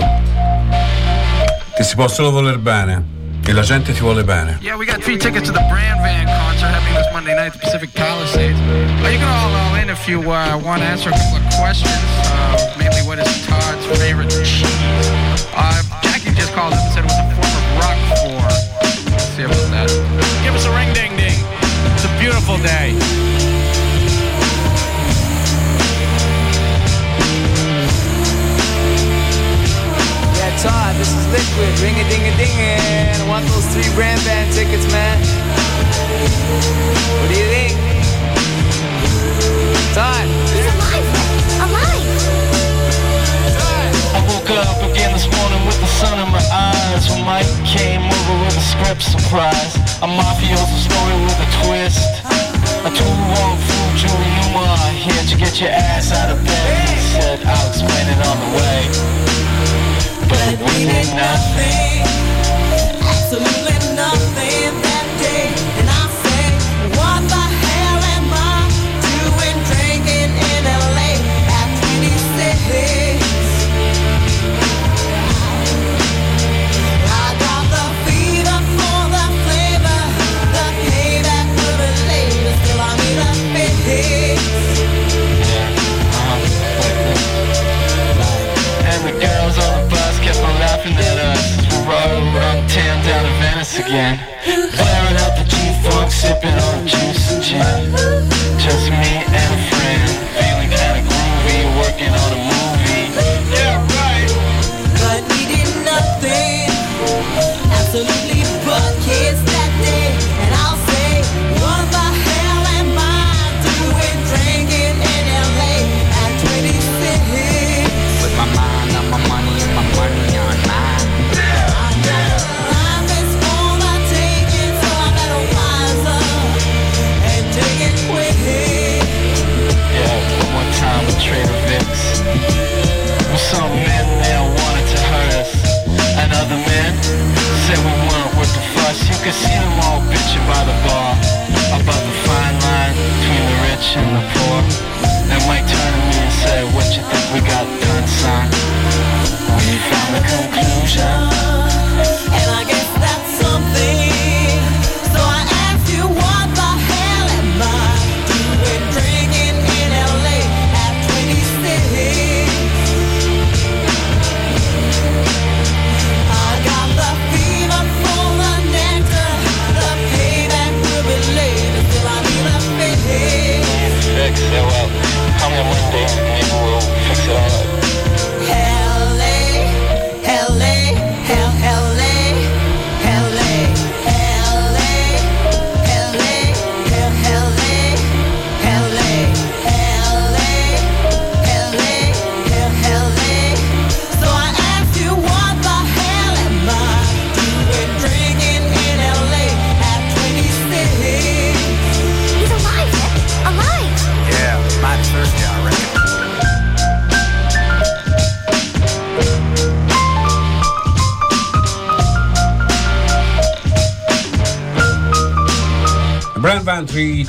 C: Ti si può solo voler bene. E la gente ti vuole bene.
J: Yeah, we got free tickets to the Brand Van concert happening this Monday night at the Pacific Palisades. Uh, you can all all in if you uh, want to answer a couple of questions. Uh, mainly, what is Todd's favorite cheese? Uh, Jackie just called up and said it was a form of rock for. Let's see about that. Give us a ring ding ding. It's a beautiful day.
K: Yeah, Todd, this is Liquid. Ring a ding a ding I want those three brand band tickets, man. What do you think? Todd.
L: I woke up again this morning with the sun in my eyes. When Mike came over with a script surprise. A mafioso story with a twist. A two wrong fool Julie Newmar Here to get your ass out of bed? He said I'll explain it on the way
M: ain't nothing.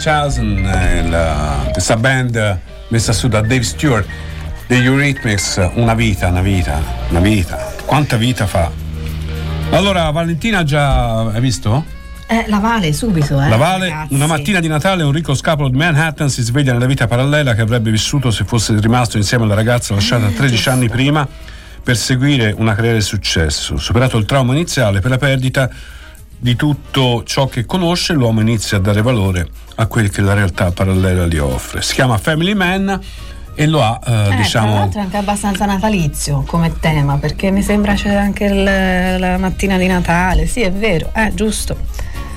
C: 2000, eh, la, questa band messa su da Dave Stewart degli Eurythmics, una vita, una vita, una vita. Quanta vita fa? Allora, Valentina già hai visto?
E: Eh, la Vale subito, eh.
C: La Vale,
E: Ragazzi.
C: una mattina di Natale un ricco Scapolo di Manhattan si sveglia nella vita parallela che avrebbe vissuto se fosse rimasto insieme alla ragazza lasciata eh, 13 anni prima per seguire una carriera di successo. Superato il trauma iniziale per la perdita, di tutto ciò che conosce, l'uomo inizia a dare valore a quel che la realtà parallela gli offre. Si chiama Family Man e lo ha, eh,
E: Eh, tra
C: diciamo,
E: l'altro è anche abbastanza natalizio come tema, perché mi sembra c'è anche il- la mattina di Natale. Sì, è vero, eh, giusto.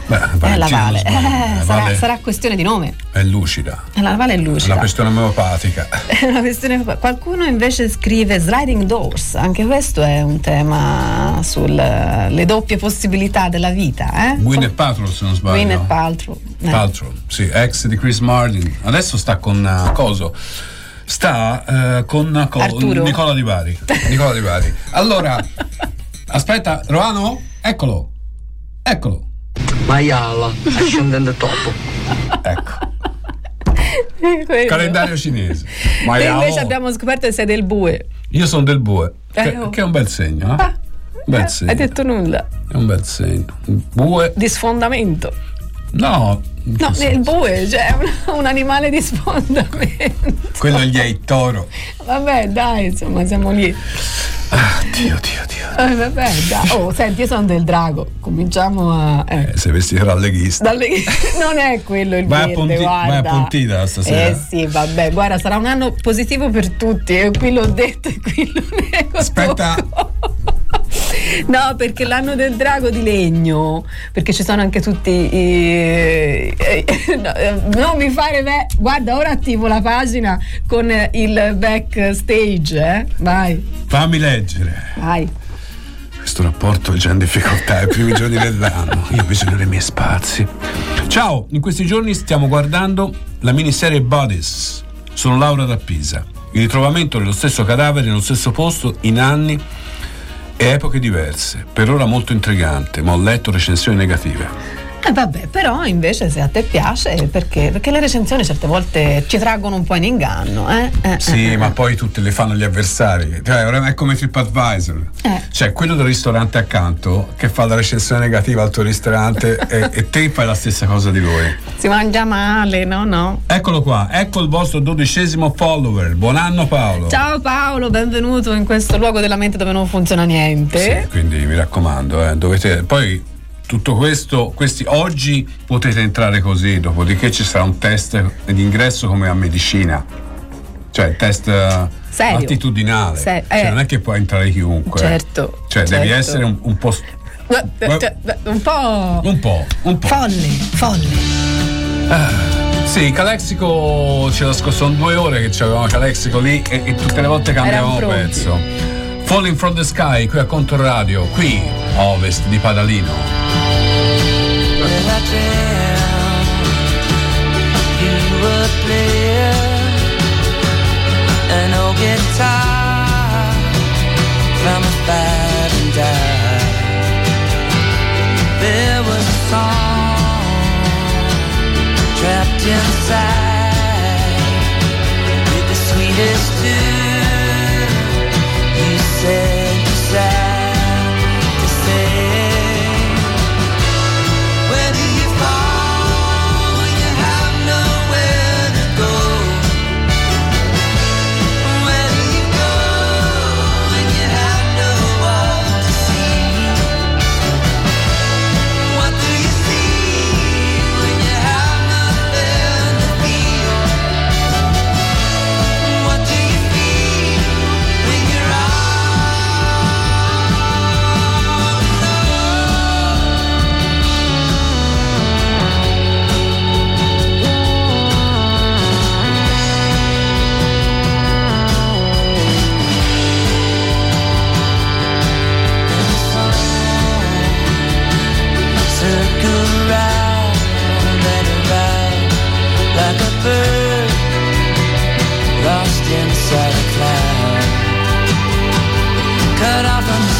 C: Beh,
E: Eh, la Vale. Eh,
C: la
E: sarà,
C: Vale
E: sarà questione di nome.
C: è lucida,
E: Eh, La Vale è
C: è
E: lucida.
C: una questione omeopatica.
E: È una questione- Qualcuno invece scrive sliding doors, anche questo è un tema sulle doppie possibilità della vita. Eh?
C: Gwyneth Paltrow se non sbaglio.
E: Gwyneth Paltrow. Eh.
C: Paltrow, sì, ex di Chris Martin. Adesso sta con eh, Coso. Sta eh, con co-
E: Arturo.
C: Nicola Di Bari. Nicola Di Bari. Allora, aspetta, Roano? Eccolo. Eccolo.
N: Maiala, ascendente topo.
E: Quello.
C: Calendario cinese.
E: E invece abbiamo scoperto che sei del bue.
C: Io sono del bue, che,
E: Eh, oh.
C: che è un bel segno, eh? Un bel segno.
E: Hai detto nulla.
C: È un bel segno. Bue.
E: Di sfondamento.
C: No,
E: No, il bue, cioè è un, un animale di sfondamento.
C: quello è gli il toro.
E: Vabbè, dai, insomma, siamo lì.
C: Dio, Dio, Dio.
E: Eh, vabbè, dai. Oh, senti, io sono del drago. Cominciamo a. eh.
C: Eh, sei vestito da leghista.
E: Non è quello il
C: Vai a
E: verde,
C: Ponti-
E: guarda.
C: vai a Pontida stasera.
E: Eh sì, vabbè, guarda, sarà un anno positivo per tutti. E qui l'ho detto e qui lo nego.
C: Aspetta.
E: No, perché l'anno del drago di legno, perché ci sono anche tutti i. eh, no, eh, non mi fare. ve- Guarda, ora attivo la pagina con eh, il backstage, eh? Vai,
C: Fammi leggere.
E: vai.
C: Questo rapporto è già in difficoltà ai primi giorni dell'anno. Io ho bisogno dei miei spazi. Ciao, in questi giorni stiamo guardando la miniserie Bodies. Sono Laura da Pisa. Il ritrovamento dello stesso cadavere nello stesso posto in anni epoche diverse. Per ora molto intrigante, ma ho letto recensioni negative.
E: Eh vabbè, però invece se a te piace, perché? Perché le recensioni certe volte ci traggono un po' in inganno, eh? Eh,
C: Sì,
E: eh,
C: ma poi tutte le fanno gli avversari. Cioè, è come TripAdvisor.
E: Eh.
C: Cioè, quello del ristorante accanto che fa la recensione negativa al tuo ristorante e, e te fai la stessa cosa di lui.
E: Si mangia male, no, no.
C: Eccolo qua, ecco il vostro dodicesimo follower. Buon anno Paolo.
E: Ciao Paolo, benvenuto in questo luogo della mente dove non funziona niente.
C: Sì, quindi mi raccomando, eh, dovete poi tutto questo, questi oggi potete entrare così, dopodiché ci sarà un test d'ingresso come a medicina. Cioè, test eh,
E: Serio?
C: attitudinale.
E: Se-
C: Cioè,
E: eh.
C: non è che può entrare chiunque.
E: Certo,
C: Cioè, devi
E: certo.
C: essere un, un po'.
E: Cioè, un po'.
C: Un po', un po'.
E: Folle, folle.
C: Sì, Calexico ce l'ha scorso, sono due ore che c'avevamo Calexico lì e, e tutte le volte cambiavamo pezzo. Falling from the Sky, qui a Controradio, qui a ovest di Padalino.
O: There was a song trapped inside with the sweetest tune.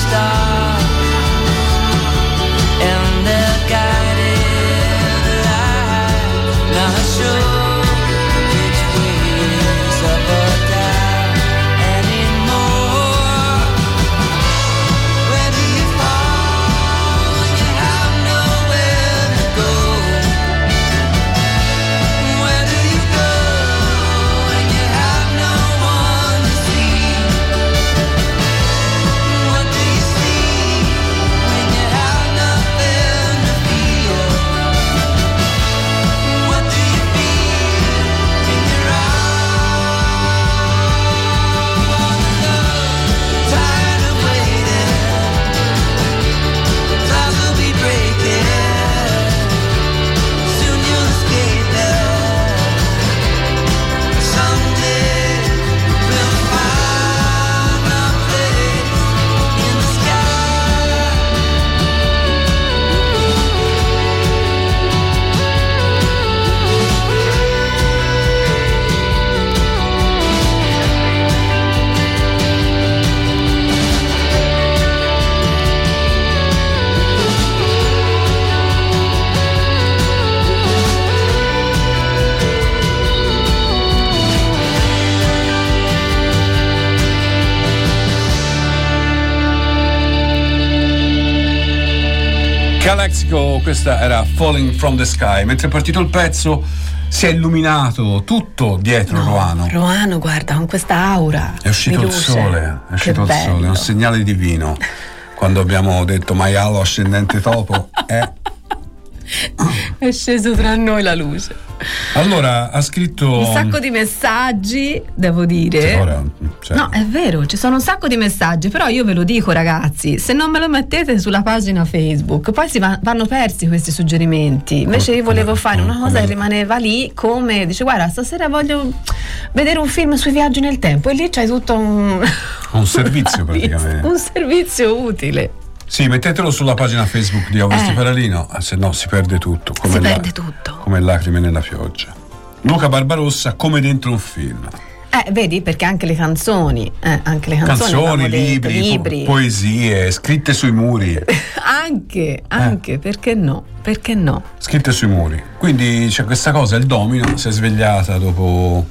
C: está. Questa era Falling from the Sky. Mentre è partito il pezzo, si è illuminato tutto dietro Roano.
E: Roano, guarda, con questa aura.
C: È uscito il sole, è uscito il sole, è un segnale divino. Quando abbiamo detto maialo ascendente topo, è
E: È sceso tra noi la luce.
C: Allora, ha scritto.
E: Un sacco di messaggi, devo dire.
C: Ora, cioè,
E: No, è vero, ci sono un sacco di messaggi, però io ve lo dico ragazzi, se non me lo mettete sulla pagina Facebook, poi si va- vanno persi questi suggerimenti. Invece io volevo fare una cosa che rimaneva lì come, dice guarda, stasera voglio vedere un film sui viaggi nel tempo e lì c'hai tutto un,
C: un servizio praticamente.
E: un servizio utile.
C: Sì, mettetelo sulla pagina Facebook di Ovest
E: Eh.
C: Paralino, eh, se no si perde tutto. Come
E: Si
C: la-
E: perde tutto.
C: Come lacrime nella pioggia. Luca Barbarossa come dentro un film.
E: Eh, vedi, perché anche le canzoni, eh, anche le canzoni,
C: Canzoni,
E: avevamo detto,
C: libri, po-
E: libri.
C: poesie, scritte sui muri.
E: anche, anche, perché no? Perché no?
C: scritte sui muri. Quindi c'è questa cosa, il domino si è svegliata dopo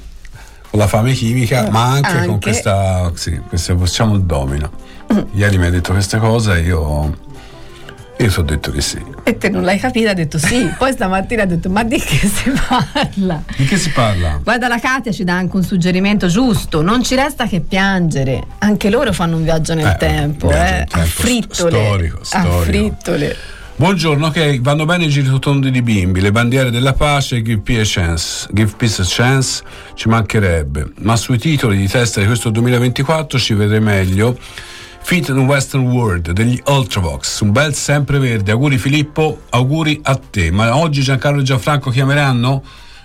C: con la fame chimica, ma anche, con
E: Anche.
C: questa, sì, questo facciamo il domino. Ieri mi hai detto questa cosa e io, io ti ho detto che sì.
E: E te non l'hai capito, ha detto sì. Poi stamattina ha detto, ma di che si parla?
C: Di che si parla?
E: Guarda, la Katia ci dà anche un suggerimento giusto. Non ci resta che piangere. Anche loro fanno un viaggio nel
C: Eh,
E: tempo,
C: viaggio
E: eh.
C: nel tempo,
E: a frittole.
C: storico, storico.
E: A frittole.
C: Buongiorno, ok, vanno bene i giri tondi di bimbi, le bandiere della pace, give peace a chance, give peace a chance, ci mancherebbe, ma sui titoli di testa di questo 2024 ci vedrei meglio. Fit in Western World degli Ultravox, un bel sempreverde. Auguri Filippo, auguri a te. Ma oggi Giancarlo e Gianfranco chiameranno?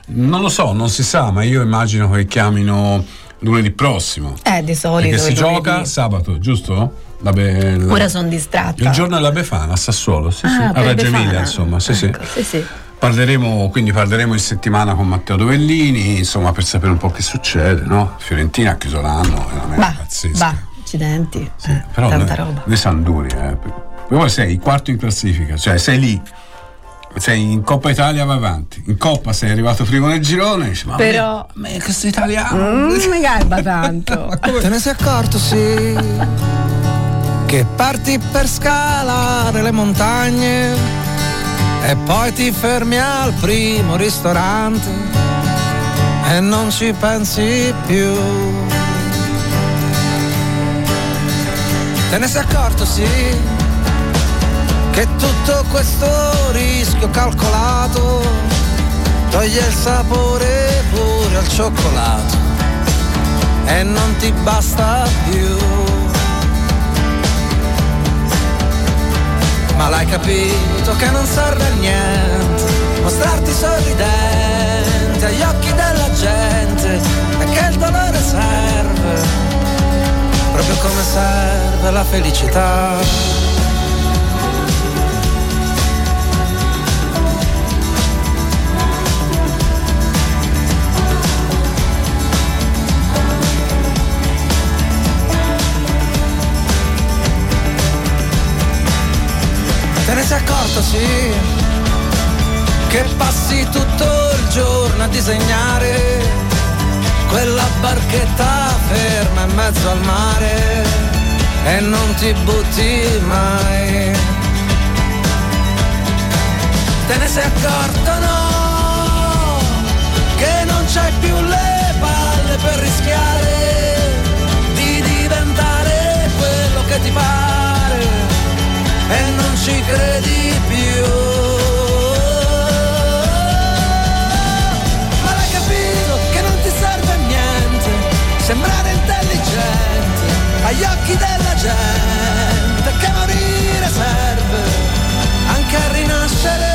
C: Non lo so, non si sa, ma io immagino che chiamino lunedì prossimo.
E: Eh, di solito.
C: Perché si
E: il lunedì.
C: gioca sabato, giusto? Be-
E: Ora sono distratta.
C: il giorno della Befana a Sassuolo, sì, sì,
E: Ah,
C: a Reggio. Emilia, insomma, sì, sì.
E: Ecco, sì, sì.
C: Parleremo, quindi parleremo in settimana con Matteo Dovellini, insomma, per sapere un po' che succede, no? Fiorentina ha chiuso l'anno, veramente
E: Va,
C: pazzesco.
E: va, accidenti. Eh,
C: Però
E: tanta
C: noi,
E: roba.
C: noi siamo duri, eh. Poi sei quarto in classifica, cioè sei lì. Sei in Coppa Italia vai avanti, in Coppa sei arrivato primo nel girone, dici, ma
E: Però.
C: Ma questo italiano.
E: Mm, mi garba tanto.
O: Te ne sei accorto, sì, che parti per scalare le montagne e poi ti fermi al primo ristorante e non ci pensi più. Te ne sei accorto, sì, che tutto questo rischio calcolato toglie il sapore pure al cioccolato e non ti basta più. Ma l'hai capito che non serve a niente mostrarti sorridente agli occhi della gente e che il dolore proprio come serve la felicità. Te ne sei accorto, sì, che passi tutto il giorno a disegnare quella barchetta ferma in mezzo al mare e non ti butti mai. Te ne sei accorto, no, che non c'hai più le palle per rischiare di diventare quello che ti pare e non ci credi più. Intelligente agli occhi della gente, che morire serve anche a rinascere.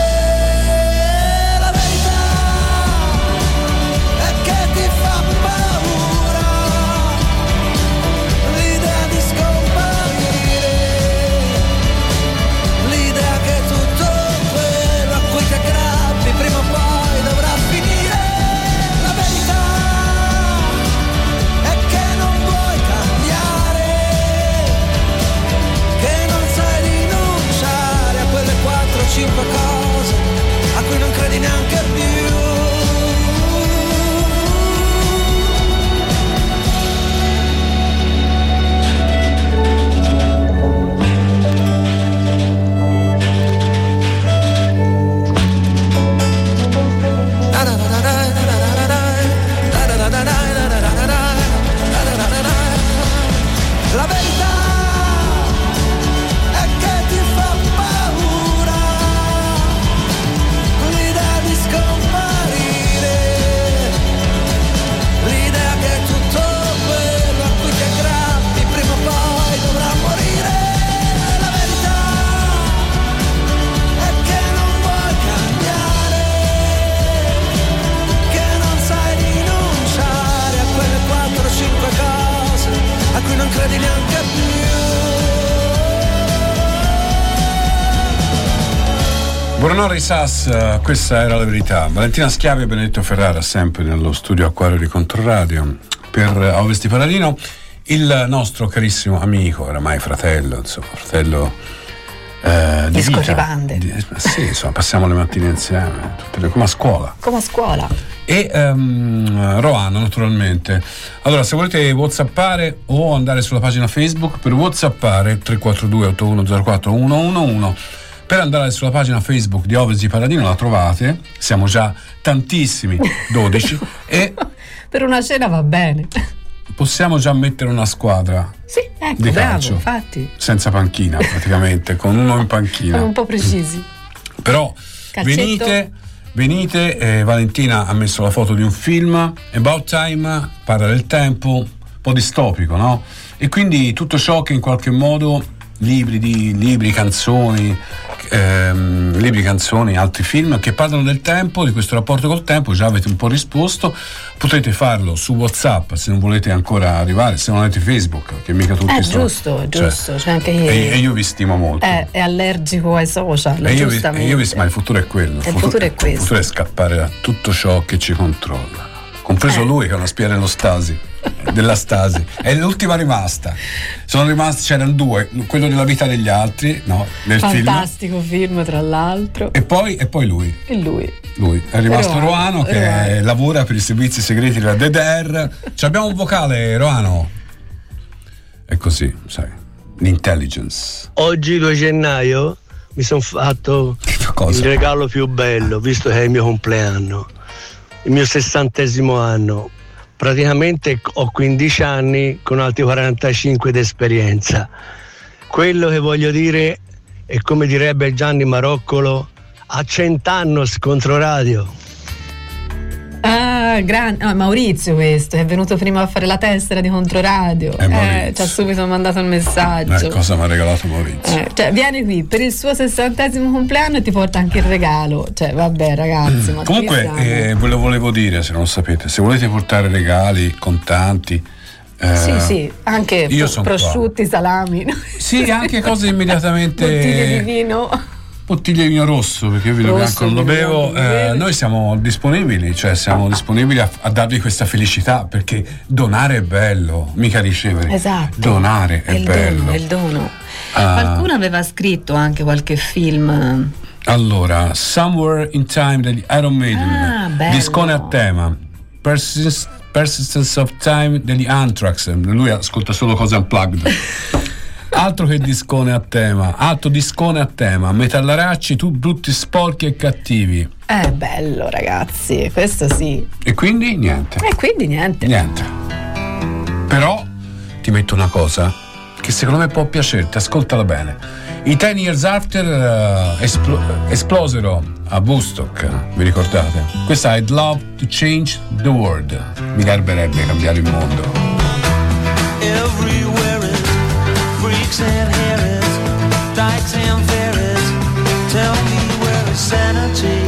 C: Buonanotte Risas, eh, questa era la verità. Valentina Schiavi e Benedetto Ferrara, sempre nello studio Acquario di Controradio. Per eh, Ovest di Paladino, il nostro carissimo amico, oramai fratello, insomma, fratello eh, di
E: Disco
C: vita.
E: Ribande.
C: Di- ma sì, insomma, passiamo le mattine insieme, le- come a scuola.
E: Come a scuola.
C: E ehm, Roano, naturalmente. Allora, se volete whatsappare o andare sulla pagina Facebook, per whatsappare 342 8104 111 per andare sulla pagina Facebook di Ovest di Paladino la trovate, siamo già tantissimi, 12, e
E: Per una cena va bene.
C: possiamo già mettere una squadra
E: Sì, ecco,
C: Di
E: bravo,
C: calcio.
E: infatti.
C: senza panchina praticamente, con uno in panchina.
E: Siamo un po' precisi.
C: Però
E: Calcetto.
C: venite, venite, eh, Valentina ha messo la foto di un film, About Time, parla del tempo, un po' distopico, no? E quindi tutto ciò che in qualche modo libri, di, libri canzoni, ehm, libri, canzoni, altri film che parlano del tempo, di questo rapporto col tempo, già avete un po' risposto, potete farlo su Whatsapp se non volete ancora arrivare, se non avete Facebook, che mica tutti
E: Eh,
C: sono-
E: giusto,
C: cioè,
E: giusto. C'è anche
C: e,
E: ieri.
C: e io vi stimo molto.
E: è, è allergico ai social,
C: E io, vi, e io vi- ma il futuro è quello.
E: Il futuro è questo.
C: Il futuro è scappare da tutto ciò che ci controlla. Compreso
E: Eh.
C: lui che è una spia dello Stasi, della Stasi. È l'ultima rimasta. Sono rimasti, c'erano due, quello della vita degli altri, no, nel film.
E: Fantastico film, tra l'altro.
C: E poi, e poi lui.
E: E lui.
C: Lui è rimasto
E: Roano,
C: Roano, che
E: Roano.
C: lavora per i servizi segreti della DDR. Ci abbiamo un vocale, Roano. È così, sai. L'intelligence.
P: Oggi 2 gennaio mi sono fatto
C: Cosa?
P: il regalo più bello, visto che è il mio compleanno, il mio sessantesimo anno. Praticamente ho 15 anni con altri 45 di esperienza. Quello che voglio dire è come direbbe Gianni Maroccolo, a cent'annos contro radio.
E: Ah, gran- ah, Maurizio questo, è venuto prima a fare la tessera di Controradio.
C: Maurizio.
E: Eh, ci ha subito mandato il
C: Eh,
E: messaggio.
C: cosa mi ha regalato Maurizio?
E: Eh, cioè, vieni qui per il suo sessantesimo compleanno e ti porta anche il regalo. Cioè, vabbè, ragazzi, ma
C: Comunque, eh, ve lo volevo dire, se non lo sapete, se volete portare regali, contanti. eh,
E: sì, sì, anche
C: io
E: pro-
C: son qua.
E: prosciutti, salami,
C: Sì, anche cose immediatamente.
E: bottiglie di vino.
C: Bottiglie di vino rosso, perché io vino
E: Rosso,
C: bianco non lo bevo. eh, noi siamo disponibili, cioè siamo disponibili a, a darvi questa felicità, perché donare è bello, mica ricevere.
E: Esatto.
C: Donare è,
E: il
C: bello.
E: dono, è il dono.
C: Ah.
E: Qualcuno aveva scritto anche qualche film.
C: Allora, Somewhere in Time degli Iron Maiden,
E: Ah,
C: discone a tema, Persist- Persistence of Time degli Anthrax, lui ascolta solo cose unplugged. Altro che discone a tema, altro discone a tema, metallaracci, tu brutti, sporchi e cattivi.
E: È bello, ragazzi, questo sì.
C: E quindi niente,
E: E quindi niente.
C: niente. Però ti metto una cosa che secondo me può piacerti, ascoltala bene. I Ten Years After eh, esplo- esplosero a Woodstock, vi ricordate? Questa è I'd Love to Change the World. Mi garberebbe cambiare il mondo.
Q: Is freaks and harriets, dykes and fairies. Tell me where is sanity?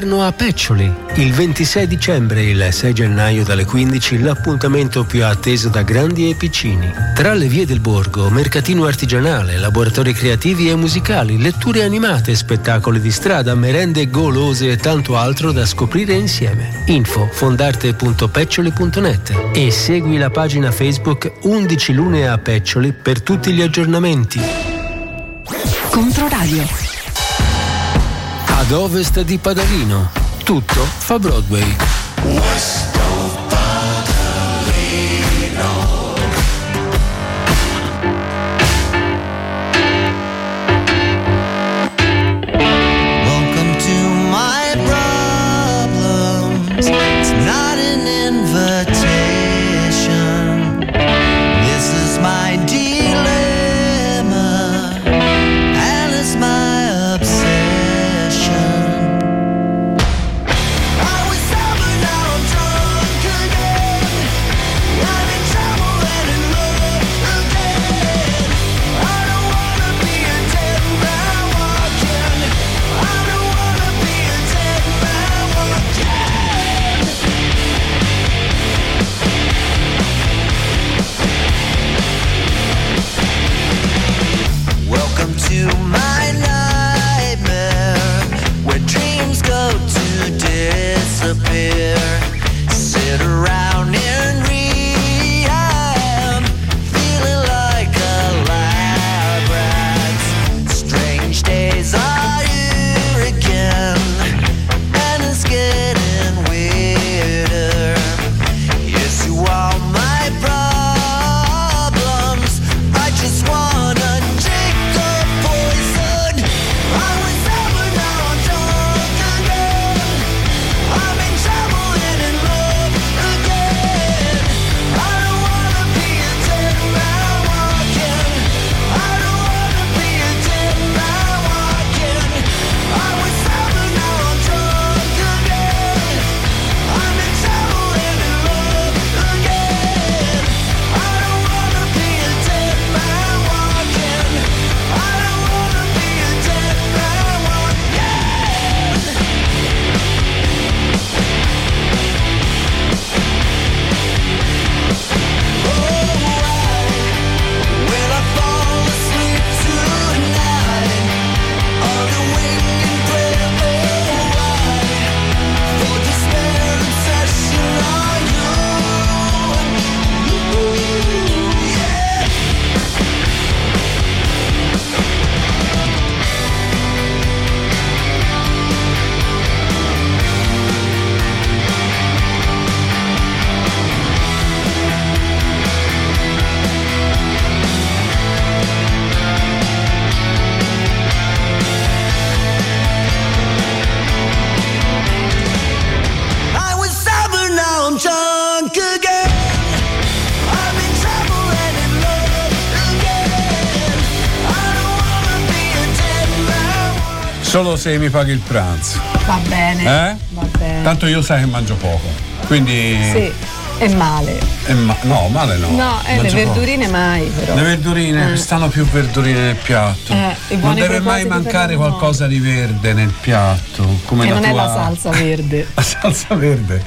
O: Lune d'inverno a Peccioli. Il 26 dicembre e il 6 gennaio dalle 15 l'appuntamento più atteso da grandi e piccini. Tra le vie del borgo, mercatino artigianale, laboratori creativi e musicali, letture animate, spettacoli di strada, merende golose e tanto altro da scoprire insieme. Info fondarte.peccioli.net e segui la pagina Facebook 11 lune a Peccioli per tutti gli aggiornamenti.
A: Controradio.
O: Ad ovest di Padalino, tutto fa Broadway.
C: Se mi paghi il pranzo.
E: Va bene.
C: Eh?
E: Va bene.
C: Tanto io sai che mangio poco. Quindi.
E: Sì, è male.
C: eh, ma- no, male no.
E: No, eh, le
C: Mangio poco.
E: verdurine mai però.
C: Le verdurine,
E: Eh.
C: stanno più verdurine nel piatto.
E: Eh,
C: non deve mai mancare qualcosa di verde nel piatto. Come
E: Che
C: la
E: non è
C: tua...
E: la salsa verde.
C: La salsa verde.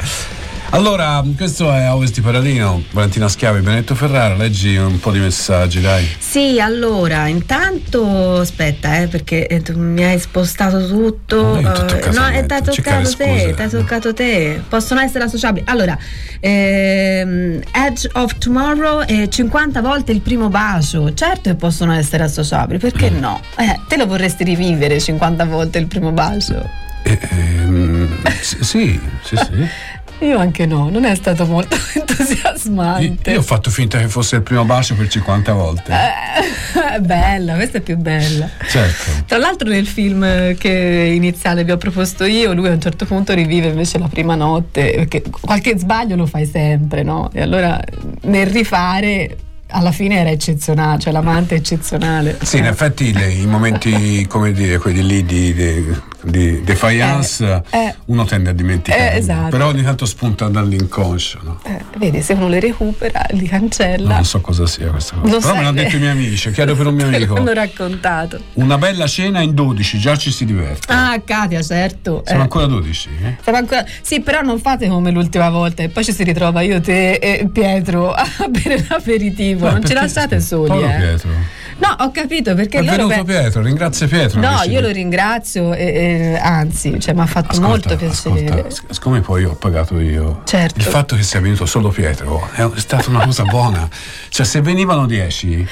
C: Allora, questo è A Ovest di Paradino, Valentina Schiavi, Benedetto Ferrara, leggi un po' di messaggi, dai.
E: Sì, allora, intanto aspetta, eh, perché eh, tu mi hai spostato tutto.
C: È tutto
E: eh, no, è
C: cercare
E: toccato te, t'ha toccato te. Possono essere associabili. Allora, ehm, Edge of Tomorrow e 50 volte il primo bacio. Certo che possono essere associabili, perché
C: Mm.
E: no? Eh, te lo vorresti rivivere 50 volte il primo bacio?
C: Ehm, s- sì, sì, sì.
E: Io anche no, non è stato molto
C: Io,
E: entusiasmante.
C: io ho fatto finta che fosse il primo bacio per 50 volte.
E: Eh, bella, questa è più bella.
C: Certo.
E: Tra l'altro nel film che iniziale vi ho proposto io, lui a un certo punto rivive invece la prima notte, perché qualche sbaglio lo fai sempre, no? E allora nel rifare alla fine era eccezionale, cioè l'amante è eccezionale.
C: Sì, in effetti le- i momenti, come dire, quelli lì di, di- di defiance
E: Eh,
C: uno tende a dimenticare.
E: Eh, esatto.
C: Però ogni tanto spunta dall'inconscio. No?
E: eh, vedi, se uno le recupera, li cancella.
C: Non so cosa sia questa cosa.
E: Non
C: Però me l'hanno detto i miei amici, chiedo per un mio amico.
E: l'hanno raccontato.
C: Una bella cena in 12, già ci si diverte.
E: Ah, Katia, certo.
C: Siamo
E: eh.
C: ancora 12? eh?
E: Siamo ancora- Sì, però non fate come l'ultima volta e poi ci si ritrova io, te e Pietro a bere l'aperitivo.
C: Ma
E: non ci lasciate soli,
C: Povero
E: eh.
C: Pietro.
E: No, ho capito perché
C: È
E: loro.
C: Pietro, ringrazia Pietro.
E: No, io lo ringrazio e, e- anzi, cioè, mi ha fatto molto piacere.
C: Ascolta, sic- siccome poi ho pagato io,
E: Certo.
C: il fatto che sia venuto solo Pietro è, stata una cosa buona. Cioè, se venivano 10,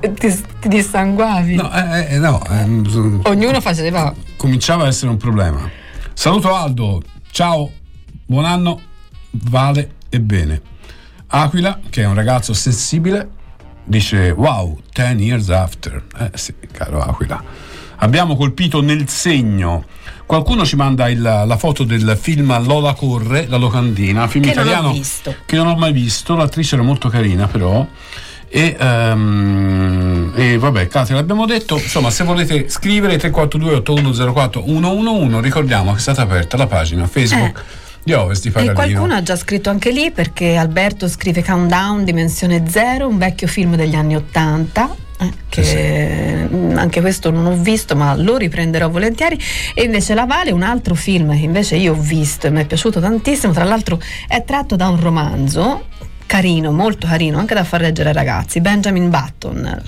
E: Ti, ti dissanguavi.
C: no, eh, eh, no, ehm,
E: Ognuno faceva.
C: cominciava a essere un problema. Saluto Aldo, ciao, buon anno, vale e bene. Aquila, che è un ragazzo sensibile, dice wow, 10 years after. Eh sì, caro Aquila. Abbiamo colpito nel segno. Qualcuno ci manda il- la foto del film Lola Corre, la locandina, film
E: Che non
C: italiano
E: visto.
C: che non ho mai visto. L'attrice era molto carina, però. E, ehm, e vabbè, Katia, l'abbiamo detto. Insomma, se volete scrivere 342 8104 111, ricordiamo che è stata aperta la pagina Facebook di Ovest di
E: E
C: Paradino.
E: qualcuno ha già scritto anche lì perché Alberto scrive Countdown Dimensione Zero, un vecchio film degli anni Ottanta. eh, che mm, anche questo non ho visto ma lo riprenderò volentieri e invece La Vale un altro film che invece io ho visto e mi è piaciuto tantissimo tra l'altro è tratto da un romanzo carino, molto carino anche da far leggere ai ragazzi Benjamin Button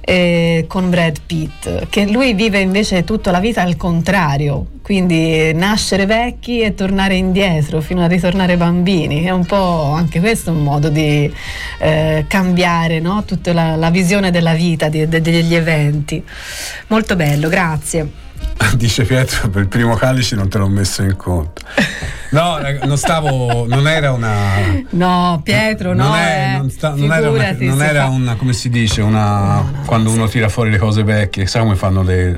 E: eh, con Brad Pitt che lui vive invece tutta la vita al contrario quindi nascere vecchi e tornare indietro fino a ritornare bambini è un po' anche questo un modo di eh, cambiare no? tutta la, la visione della vita di- de- degli eventi molto bello grazie
C: Dice Pietro, per il primo calice non te l'ho messo in conto. No, non stavo, non era una...
E: no Pietro no
C: non, è-
E: eh,
C: non sta- non era, una, non era una, come si dice, una, quando uno tira fuori le cose vecchie, sai come fanno le,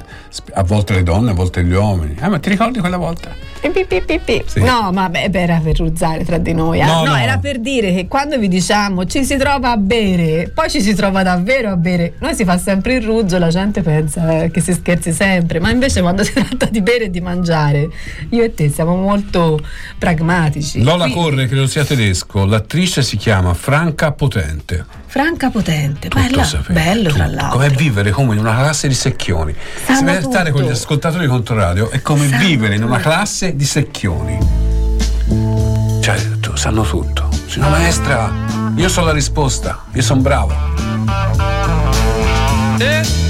C: a volte le donne, a volte gli uomini. Eh, ma ti ricordi quella volta?
E: Pi, pi, pi.
C: Sì.
E: No, ma beh, era per ruzzare tra di noi.
C: No,
E: No,
C: no.
E: era per dire che quando vi diciamo ci si trova a bere, poi ci si trova davvero a bere. Noi si fa sempre il ruzzo, la gente pensa eh, che si scherzi sempre, ma invece quando si tratta di bere e di mangiare, io e te siamo molto pragmatici.
C: Lola
E: Qui-
C: Corre, credo sia tedesco, l'attrice si chiama Franca Potente.
E: Franca potente,
C: Tutto
E: bella,
C: sapete,
E: bello tra
C: tutto.
E: l'altro.
C: Come vivere come in una classe di secchioni.
E: Sanno
C: si deve stare
E: tutto.
C: con gli ascoltatori di Controradio è come
E: Sanno
C: vivere in una
E: tutto.
C: classe di secchioni. Cioè, tu, sanno tutto. Signora maestra, io so la risposta, io sono bravo.
Q: It's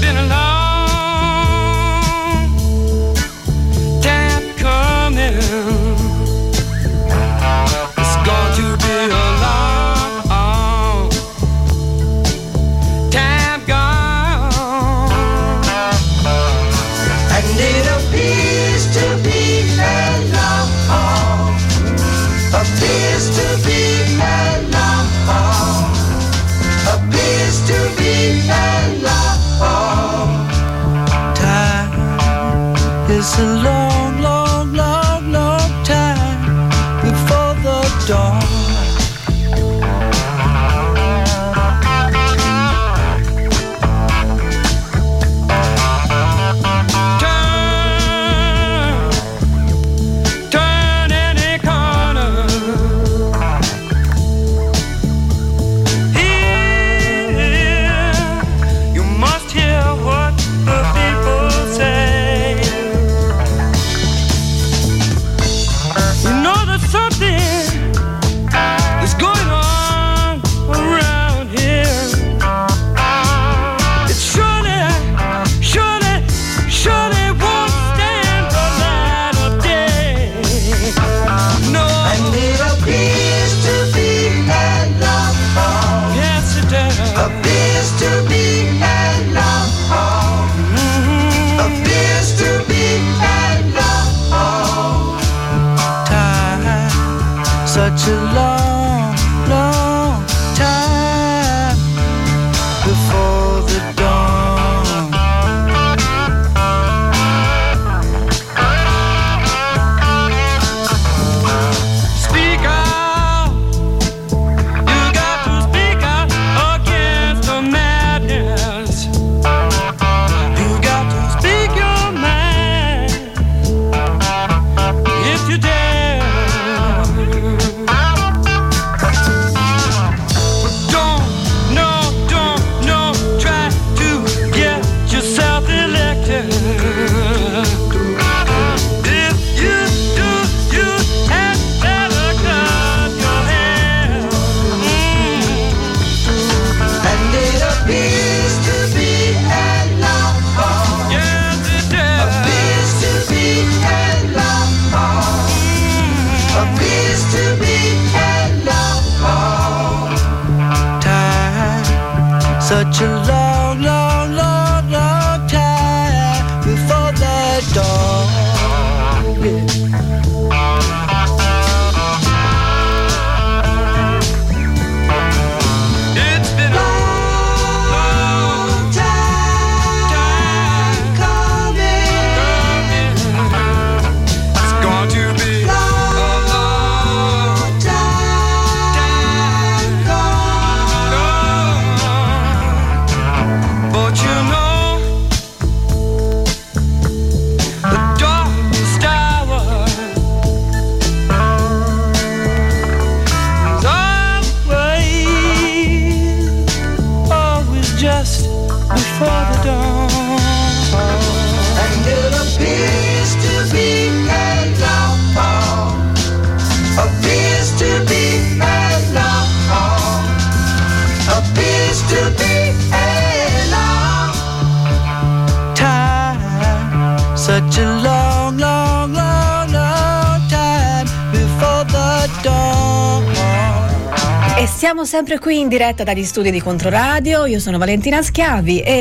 E: in diretta dagli studi di Controradio, io sono Valentina Schiavi e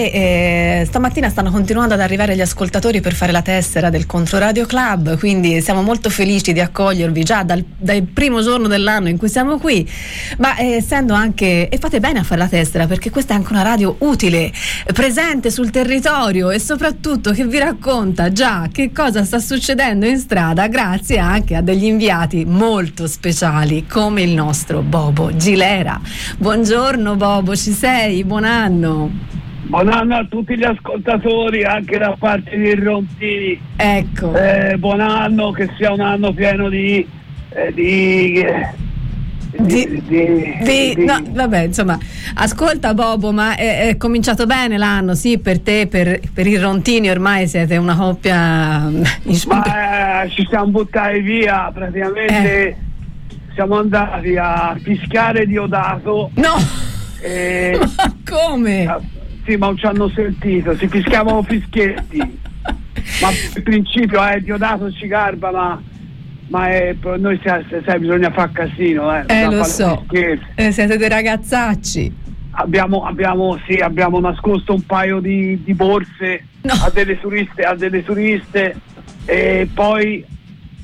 E: eh, stamattina stanno continuando ad arrivare gli ascoltatori per fare la tessera del Controradio Club, quindi siamo molto felici di accogliervi già dal, dal primo giorno dell'anno in cui siamo qui, ma eh, essendo anche, e fate bene a fare la tessera perché questa è anche una radio utile, presente sul territorio e soprattutto che vi racconta già che cosa sta succedendo in strada grazie anche a degli inviati molto speciali come il nostro Bobo Gilera. Buongiorno Bobo, ci sei? Buon anno.
R: Buon anno a tutti gli ascoltatori, anche da parte di Rontini.
E: Ecco.
R: Eh, buon anno, che sia un anno pieno di... eh, di, di, di-
E: Sì,
R: di-
E: no, vabbè, insomma, ascolta Bobo, ma è, è cominciato bene l'anno, sì, per te, per, per i Rontini ormai siete una coppia in
R: Ma eh, ci siamo buttati via, praticamente
E: Eh.
R: Siamo andati a fischiare Diodato.
E: No!
R: E,
E: come?
R: Sì, ma non ci hanno sentito, si fischiavano fischietti. ma in principio è Diodato ci garba, ma, ma è, per noi sai, sai, bisogna fare casino, eh.
E: Eh, lo so. Eh, siete dei ragazzacci.
R: Abbiamo, abbiamo, sì, abbiamo nascosto un paio di, di borse a, delle turiste, a delle turiste e poi,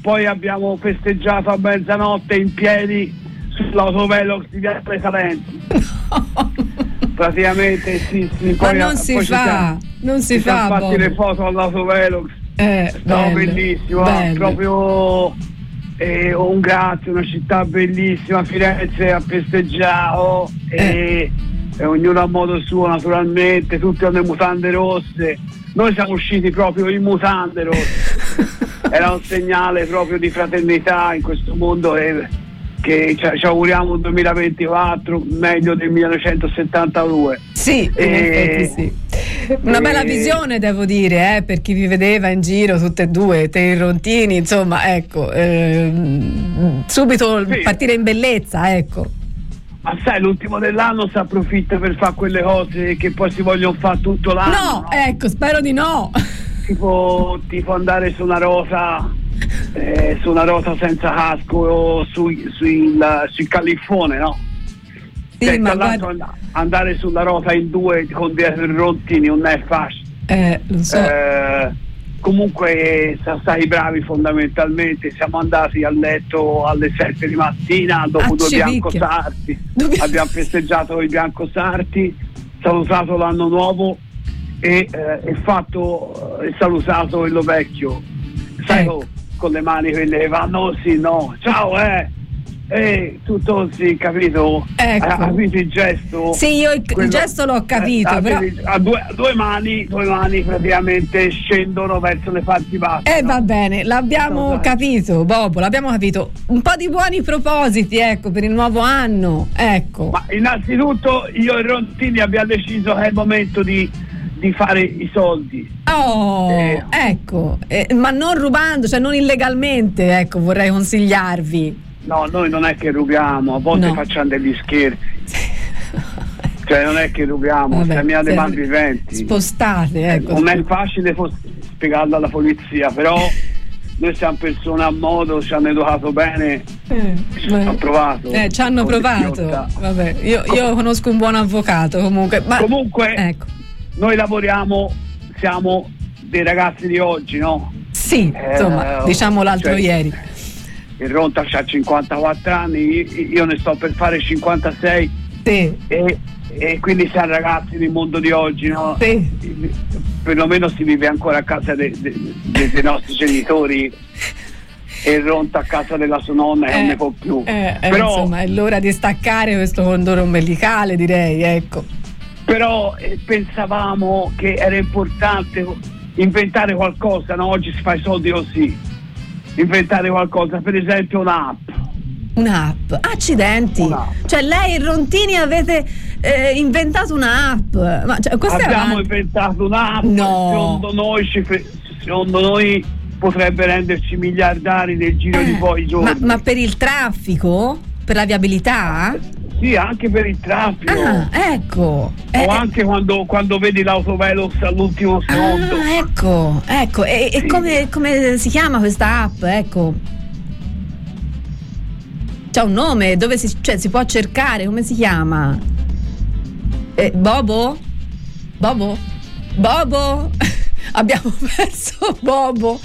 R: poi abbiamo festeggiato a mezzanotte in piedi sull'autovelox di Viale Talenti. Praticamente sì, sì.
E: Ma
R: poi-
E: non si
R: poi ci
E: fa,
R: siamo-
E: non si
R: ci
E: fa,
R: fatti le foto all'autovelox.
E: Eh,
R: No,
E: bello,
R: bellissimo,
E: bello.
R: proprio eh, un grazie, una città bellissima, Firenze ha festeggiato e, e ognuno a modo suo naturalmente, tutti hanno le mutande rosse, noi siamo usciti proprio in mutande rosse, era un segnale proprio di fraternità in questo mondo e- che ci, auguriamo un 2024 meglio del 1972.
E: Sì,
R: E-
E: sì. Una bella
R: e-
E: visione devo dire, eh, per chi vi vedeva in giro tutte e due, te e Rontini, insomma, ecco, ehm, subito partire in bellezza, ecco.
R: Ma sai, l'ultimo dell'anno si approfitta per fare quelle cose che poi si vogliono fare tutto l'anno.
E: No, ecco, spero di no.
R: Tipo, tipo andare su una rota, eh, su una rota senza casco o sui, sui, la- sui califfone, no?
E: Sì,
R: Cioè,
E: ma
R: tra l'altro and- andare sulla rota in due con dietro i rottini non è facile.
E: Eh, so.
R: Eh, comunque siamo stati bravi fondamentalmente, siamo andati a letto alle 7 di mattina dopo
E: Ah,
R: due biancosarti, abbiamo festeggiato i biancosarti, salutato l'anno nuovo e, eh, e fatto e salutato quello vecchio, sai
E: Ecco.
R: con- con le mani quelle che vanno sì no, ciao eh! E tutto sì, capito?
E: Ecco.
R: Ha capito il gesto?
E: Sì, io il, il
R: Quello-
E: gesto l'ho capito,
R: eh,
E: però...
R: a, due, due mani, due mani praticamente scendono verso le parti basse.
E: Eh va bene, l'abbiamo capito, Bobo, l'abbiamo capito. Un po' di buoni propositi, ecco, per il nuovo anno, ecco.
R: Ma innanzitutto io e Rontini abbiamo deciso che è il momento di, di fare i soldi.
E: Oh, ecco, eh, ma non rubando, cioè non illegalmente, ecco, vorrei consigliarvi.
R: No, noi non è che rubiamo, a volte
E: No.
R: facciamo degli scherzi. cioè non è che rubiamo,
E: Vabbè,
R: dei
E: siete
R: malviventi.
E: Spostate, ecco.
R: Non è facile spiegarlo alla polizia, però noi siamo persone a modo, ci hanno educato bene Ho provato.
E: Eh, ci hanno provato. Vabbè, io, io conosco un buon avvocato comunque. Ma,
R: Comunque,
E: ecco.
R: Noi lavoriamo, siamo dei ragazzi di oggi, no?
E: Sì, insomma,
R: Eh,
E: diciamo l'altro
R: cioè,
E: ieri.
R: Il Ronta ha 54 anni, io- ne sto per fare 56
E: Sì.
R: e, e quindi siamo ragazzi del mondo di oggi, no? Perlomeno si vive ancora a casa de- de- de- dei nostri genitori e Ronta a casa della sua nonna e non ne può più.
E: Eh, eh,
R: Però-
E: insomma, è l'ora di staccare questo condone ombelicale, direi, ecco.
R: Però eh, pensavamo che era importante inventare qualcosa, no? oggi si fa i soldi così, inventare qualcosa, per esempio un'app.
E: Un'app. Accidenti. Cioè, lei e Rontini avete eh, inventato un'app. Ma cioè, questa è
R: Abbiamo
E: una-
R: inventato un'app,
E: No.
R: secondo, noi, ci fe- secondo noi potrebbe renderci miliardari nel giro di pochi giorni.
E: Eh, ma, ma per il traffico? Per la viabilità?
R: Sì, anche per il traffico.
E: Ah, ecco.
R: o anche quando, quando vedi l'autovelox all'ultimo secondo.
E: Ah, ecco, ecco. E, e come, come si chiama questa app? Ecco. C'ha un nome, dove si, cioè, si può cercare, come si chiama? Eh, Bobo? Bobo? Bobo? Abbiamo perso Bobo,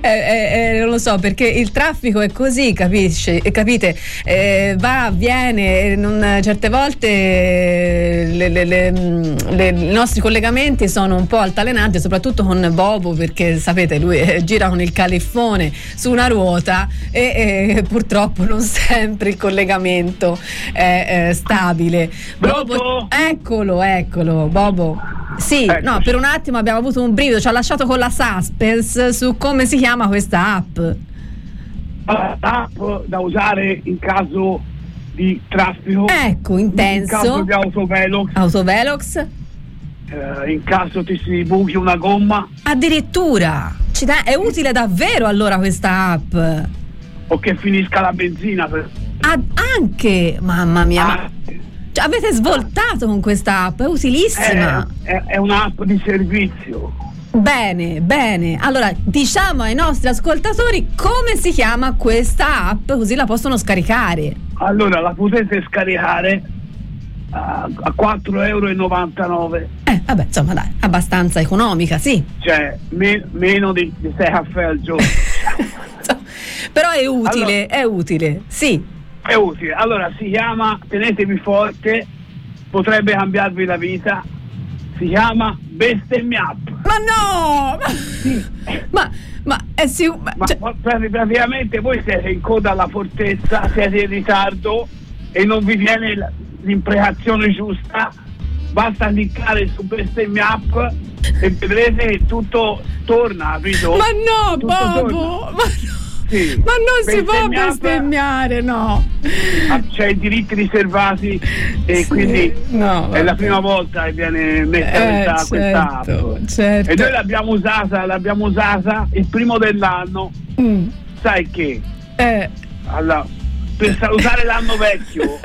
E: Eh, eh, eh, non lo so perché il traffico è così, capisci? Eh, capite? Eh, va, viene, eh, non- certe volte le- le- le- mm, le- i nostri collegamenti sono un po' altalenanti, soprattutto con Bobo perché sapete lui gira con il califfone su una ruota e purtroppo non sempre il collegamento è stabile. Bobo, eccolo, eccolo, Bobo. Sì, no, per un attimo abbiamo avuto un brivido, ci ha lasciato con la suspense su come si chiama questa app.
R: app da usare in caso di traffico.
E: Ecco, intenso.
R: In caso di autovelox.
E: Autovelox.
R: eh, in caso ti si buchi una gomma
E: Addirittura. È utile davvero allora questa app.
R: o che finisca la benzina. Per...
E: Ah, anche, mamma mia, ma cioè, avete svoltato con questa app, è utilissima.
R: È, è- è un'app di servizio.
E: Bene, bene. Allora, diciamo ai nostri ascoltatori come si chiama questa app, così la possono scaricare.
R: Allora la potete scaricare a, a 4,99 euro,
E: Eh, vabbè, insomma, dai, abbastanza economica, sì.
R: cioè me- meno di, di 6 caffè al giorno.
E: Però è utile, è utile, sì.
R: È utile. Allora si chiama, tenetevi forte, potrebbe cambiarvi la vita. Si chiama Bestemmiapp.
E: Ma no! Ma, ma è sicuro.
R: Ma pra- praticamente voi siete in coda alla fortezza, siete in ritardo e non vi viene l'imprecazione giusta. Basta cliccare su Bestemmiapp e vedrete che tutto torna, capito?
E: Ma no,
R: Tutto
E: Bobo!
R: torna.
E: Ma, no,
R: Sì.
E: ma non si può bestemmiare, no.
R: Ah, c'è i diritti riservati e
E: Sì,
R: quindi
E: no,
R: è la prima volta che viene messa
E: Eh,
R: questa, questa app.
E: certo, certo.
R: E noi l'abbiamo usata, l'abbiamo usata il primo dell'anno.
E: Mm.
R: Sai che?
E: Eh.
R: Allora, per salutare l'anno vecchio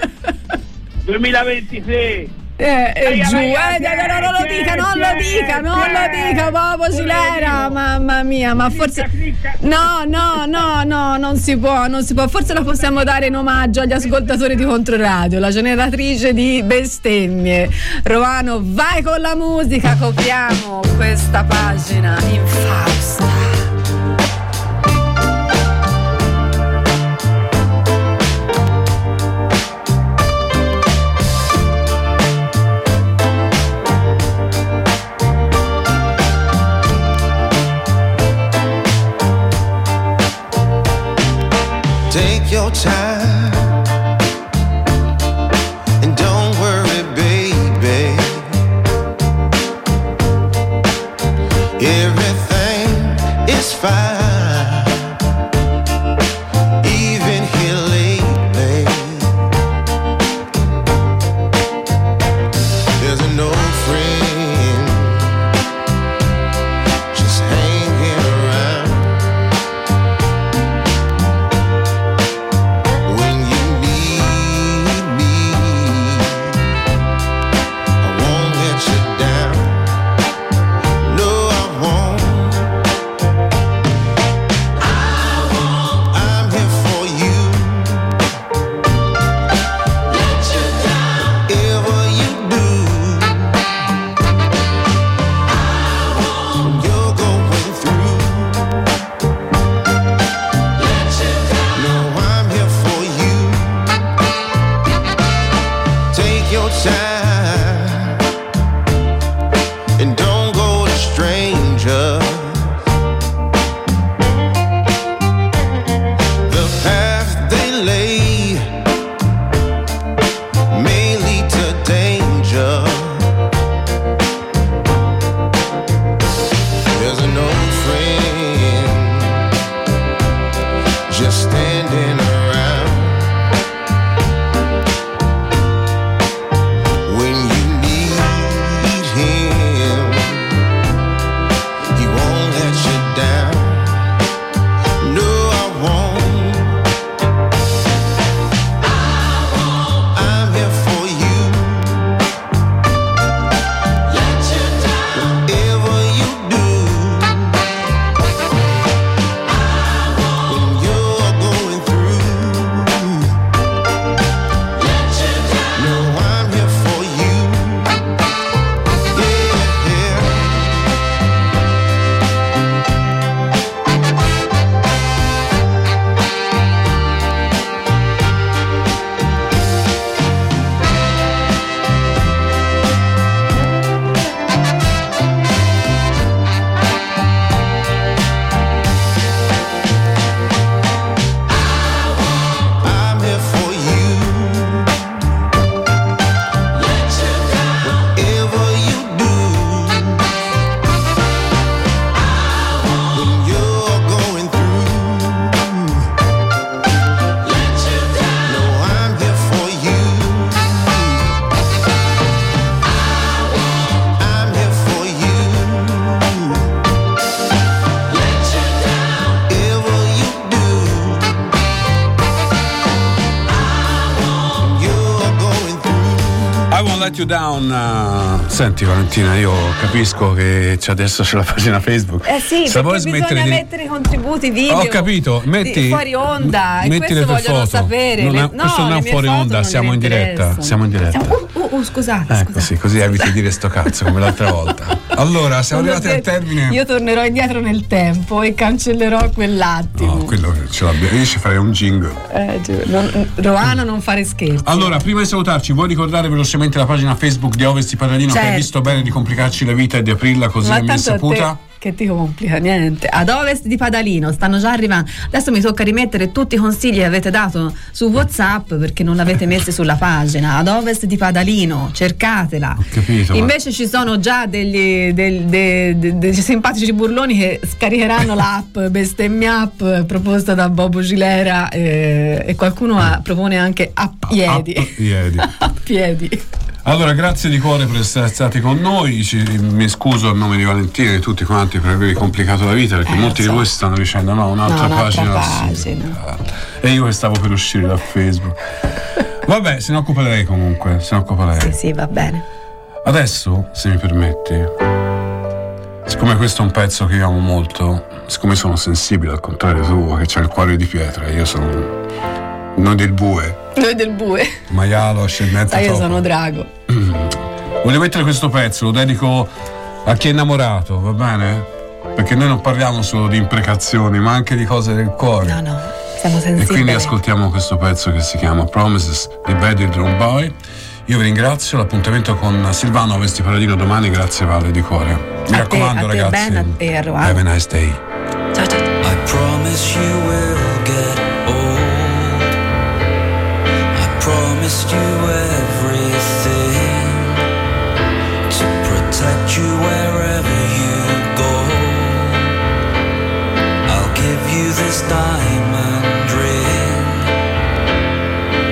R: 2023
E: Eh, eh, giù, eh, no, no, non lo dica, non lo dica, non lo dica, Bobo Cilera, mamma mia, ma forse... No, no, no, no, non si può, non si può, forse la possiamo dare in omaggio agli ascoltatori di Controradio, la generatrice di bestemmie. Romano, vai con la musica, copriamo questa pagina infausta.
Q: Time
C: let you down. Senti Valentina, io capisco che c'è- adesso c'è la pagina Facebook.
E: Eh sì,
C: Se vuoi
E: perché bisogna
C: di-
E: mettere i contributi video.
C: Ho capito, metti
E: fuori onda e
C: metti
E: questo vogliono
C: foto.
E: sapere.
C: Non
E: Le-
C: è-
E: no,
C: questo non è un fuori onda, siamo in diretta. Siamo in diretta.
E: Uh, uh, uh, scusate.
C: Ecco, sì, così eviti di dire sto cazzo come l'altra volta. Allora, siamo
E: Non
C: arrivati al
E: detto-
C: termine.
E: Io tornerò indietro nel tempo e cancellerò quell'attimo.
C: No, quello ce l'abbiamo. Io ci farei un jingle.
E: Eh, non- Roano non fare scherzi.
C: Allora, prima di salutarci, vuoi ricordare velocemente la pagina Facebook di Ovest di Paradino che hai
E: Certo.
C: visto bene di complicarci la vita e di aprirla così
E: Ma
C: a mia
E: tanto a te-
C: saputa?
E: Che ti complica niente. Ad ovest di Padalino stanno già arrivando. Adesso mi tocca rimettere tutti i consigli che avete dato su WhatsApp perché non l'avete messi sulla pagina. Ad ovest di Padalino, cercatela.
C: Capito? ma-
E: Invece ci sono già degli, del- de- de- dei simpatici burloni che scaricheranno l'app Bestemmia app proposta da Bobo Gilera eh, e qualcuno ha- propone anche a piedi.
C: App ieri.
E: A piedi.
C: Allora, grazie di cuore per essere stati con noi. Ci- mi scuso a nome di Valentina e di tutti quanti per avervi complicato la vita perché
E: Eh,
C: molti
E: so.
C: di voi stanno dicendo no, un'altra
E: No, un'altra
C: pagina.
E: pagina.
C: E io che stavo per uscire da Facebook. Vabbè, se ne occupa lei comunque, se ne occupa lei.
E: Sì, sì, va bene.
C: Adesso, se mi permetti, siccome questo è un pezzo che io amo molto, siccome sono sensibile al contrario tuo, che c'è il cuore di pietra, io sono noi del bue,
E: Noi del bue.
C: maialo, ascendente
E: Sai, io
C: topo.
E: sono drago.
C: Voglio mettere questo pezzo, lo dedico a chi è innamorato, va bene? Perché noi non parliamo solo di imprecazioni, ma anche di cose del cuore.
E: No, no, siamo
C: E
E: sensibili.
C: quindi ascoltiamo questo pezzo che si chiama Promises di Betty Drum Boy. Io vi ringrazio, l'appuntamento con Silvano Vesti Paradino domani, grazie Valle di cuore. Mi
E: A
C: raccomando
E: te, a te,
C: ragazzi,
E: Ben, a te,
C: have a nice day.
E: Ciao, ciao.
O: I promise you will promised you everything to protect you wherever you go. I'll give you this diamond ring.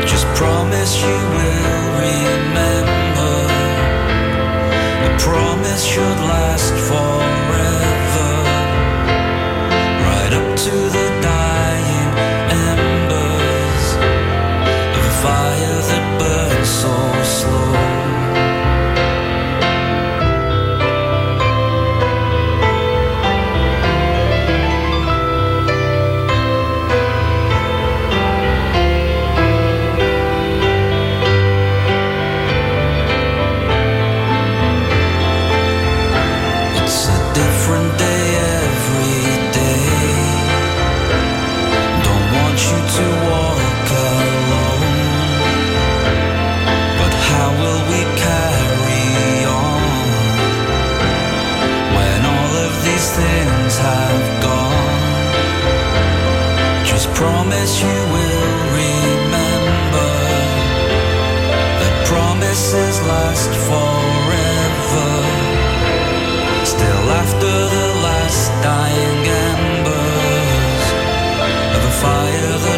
O: Just promise you will remember. A promise should last fire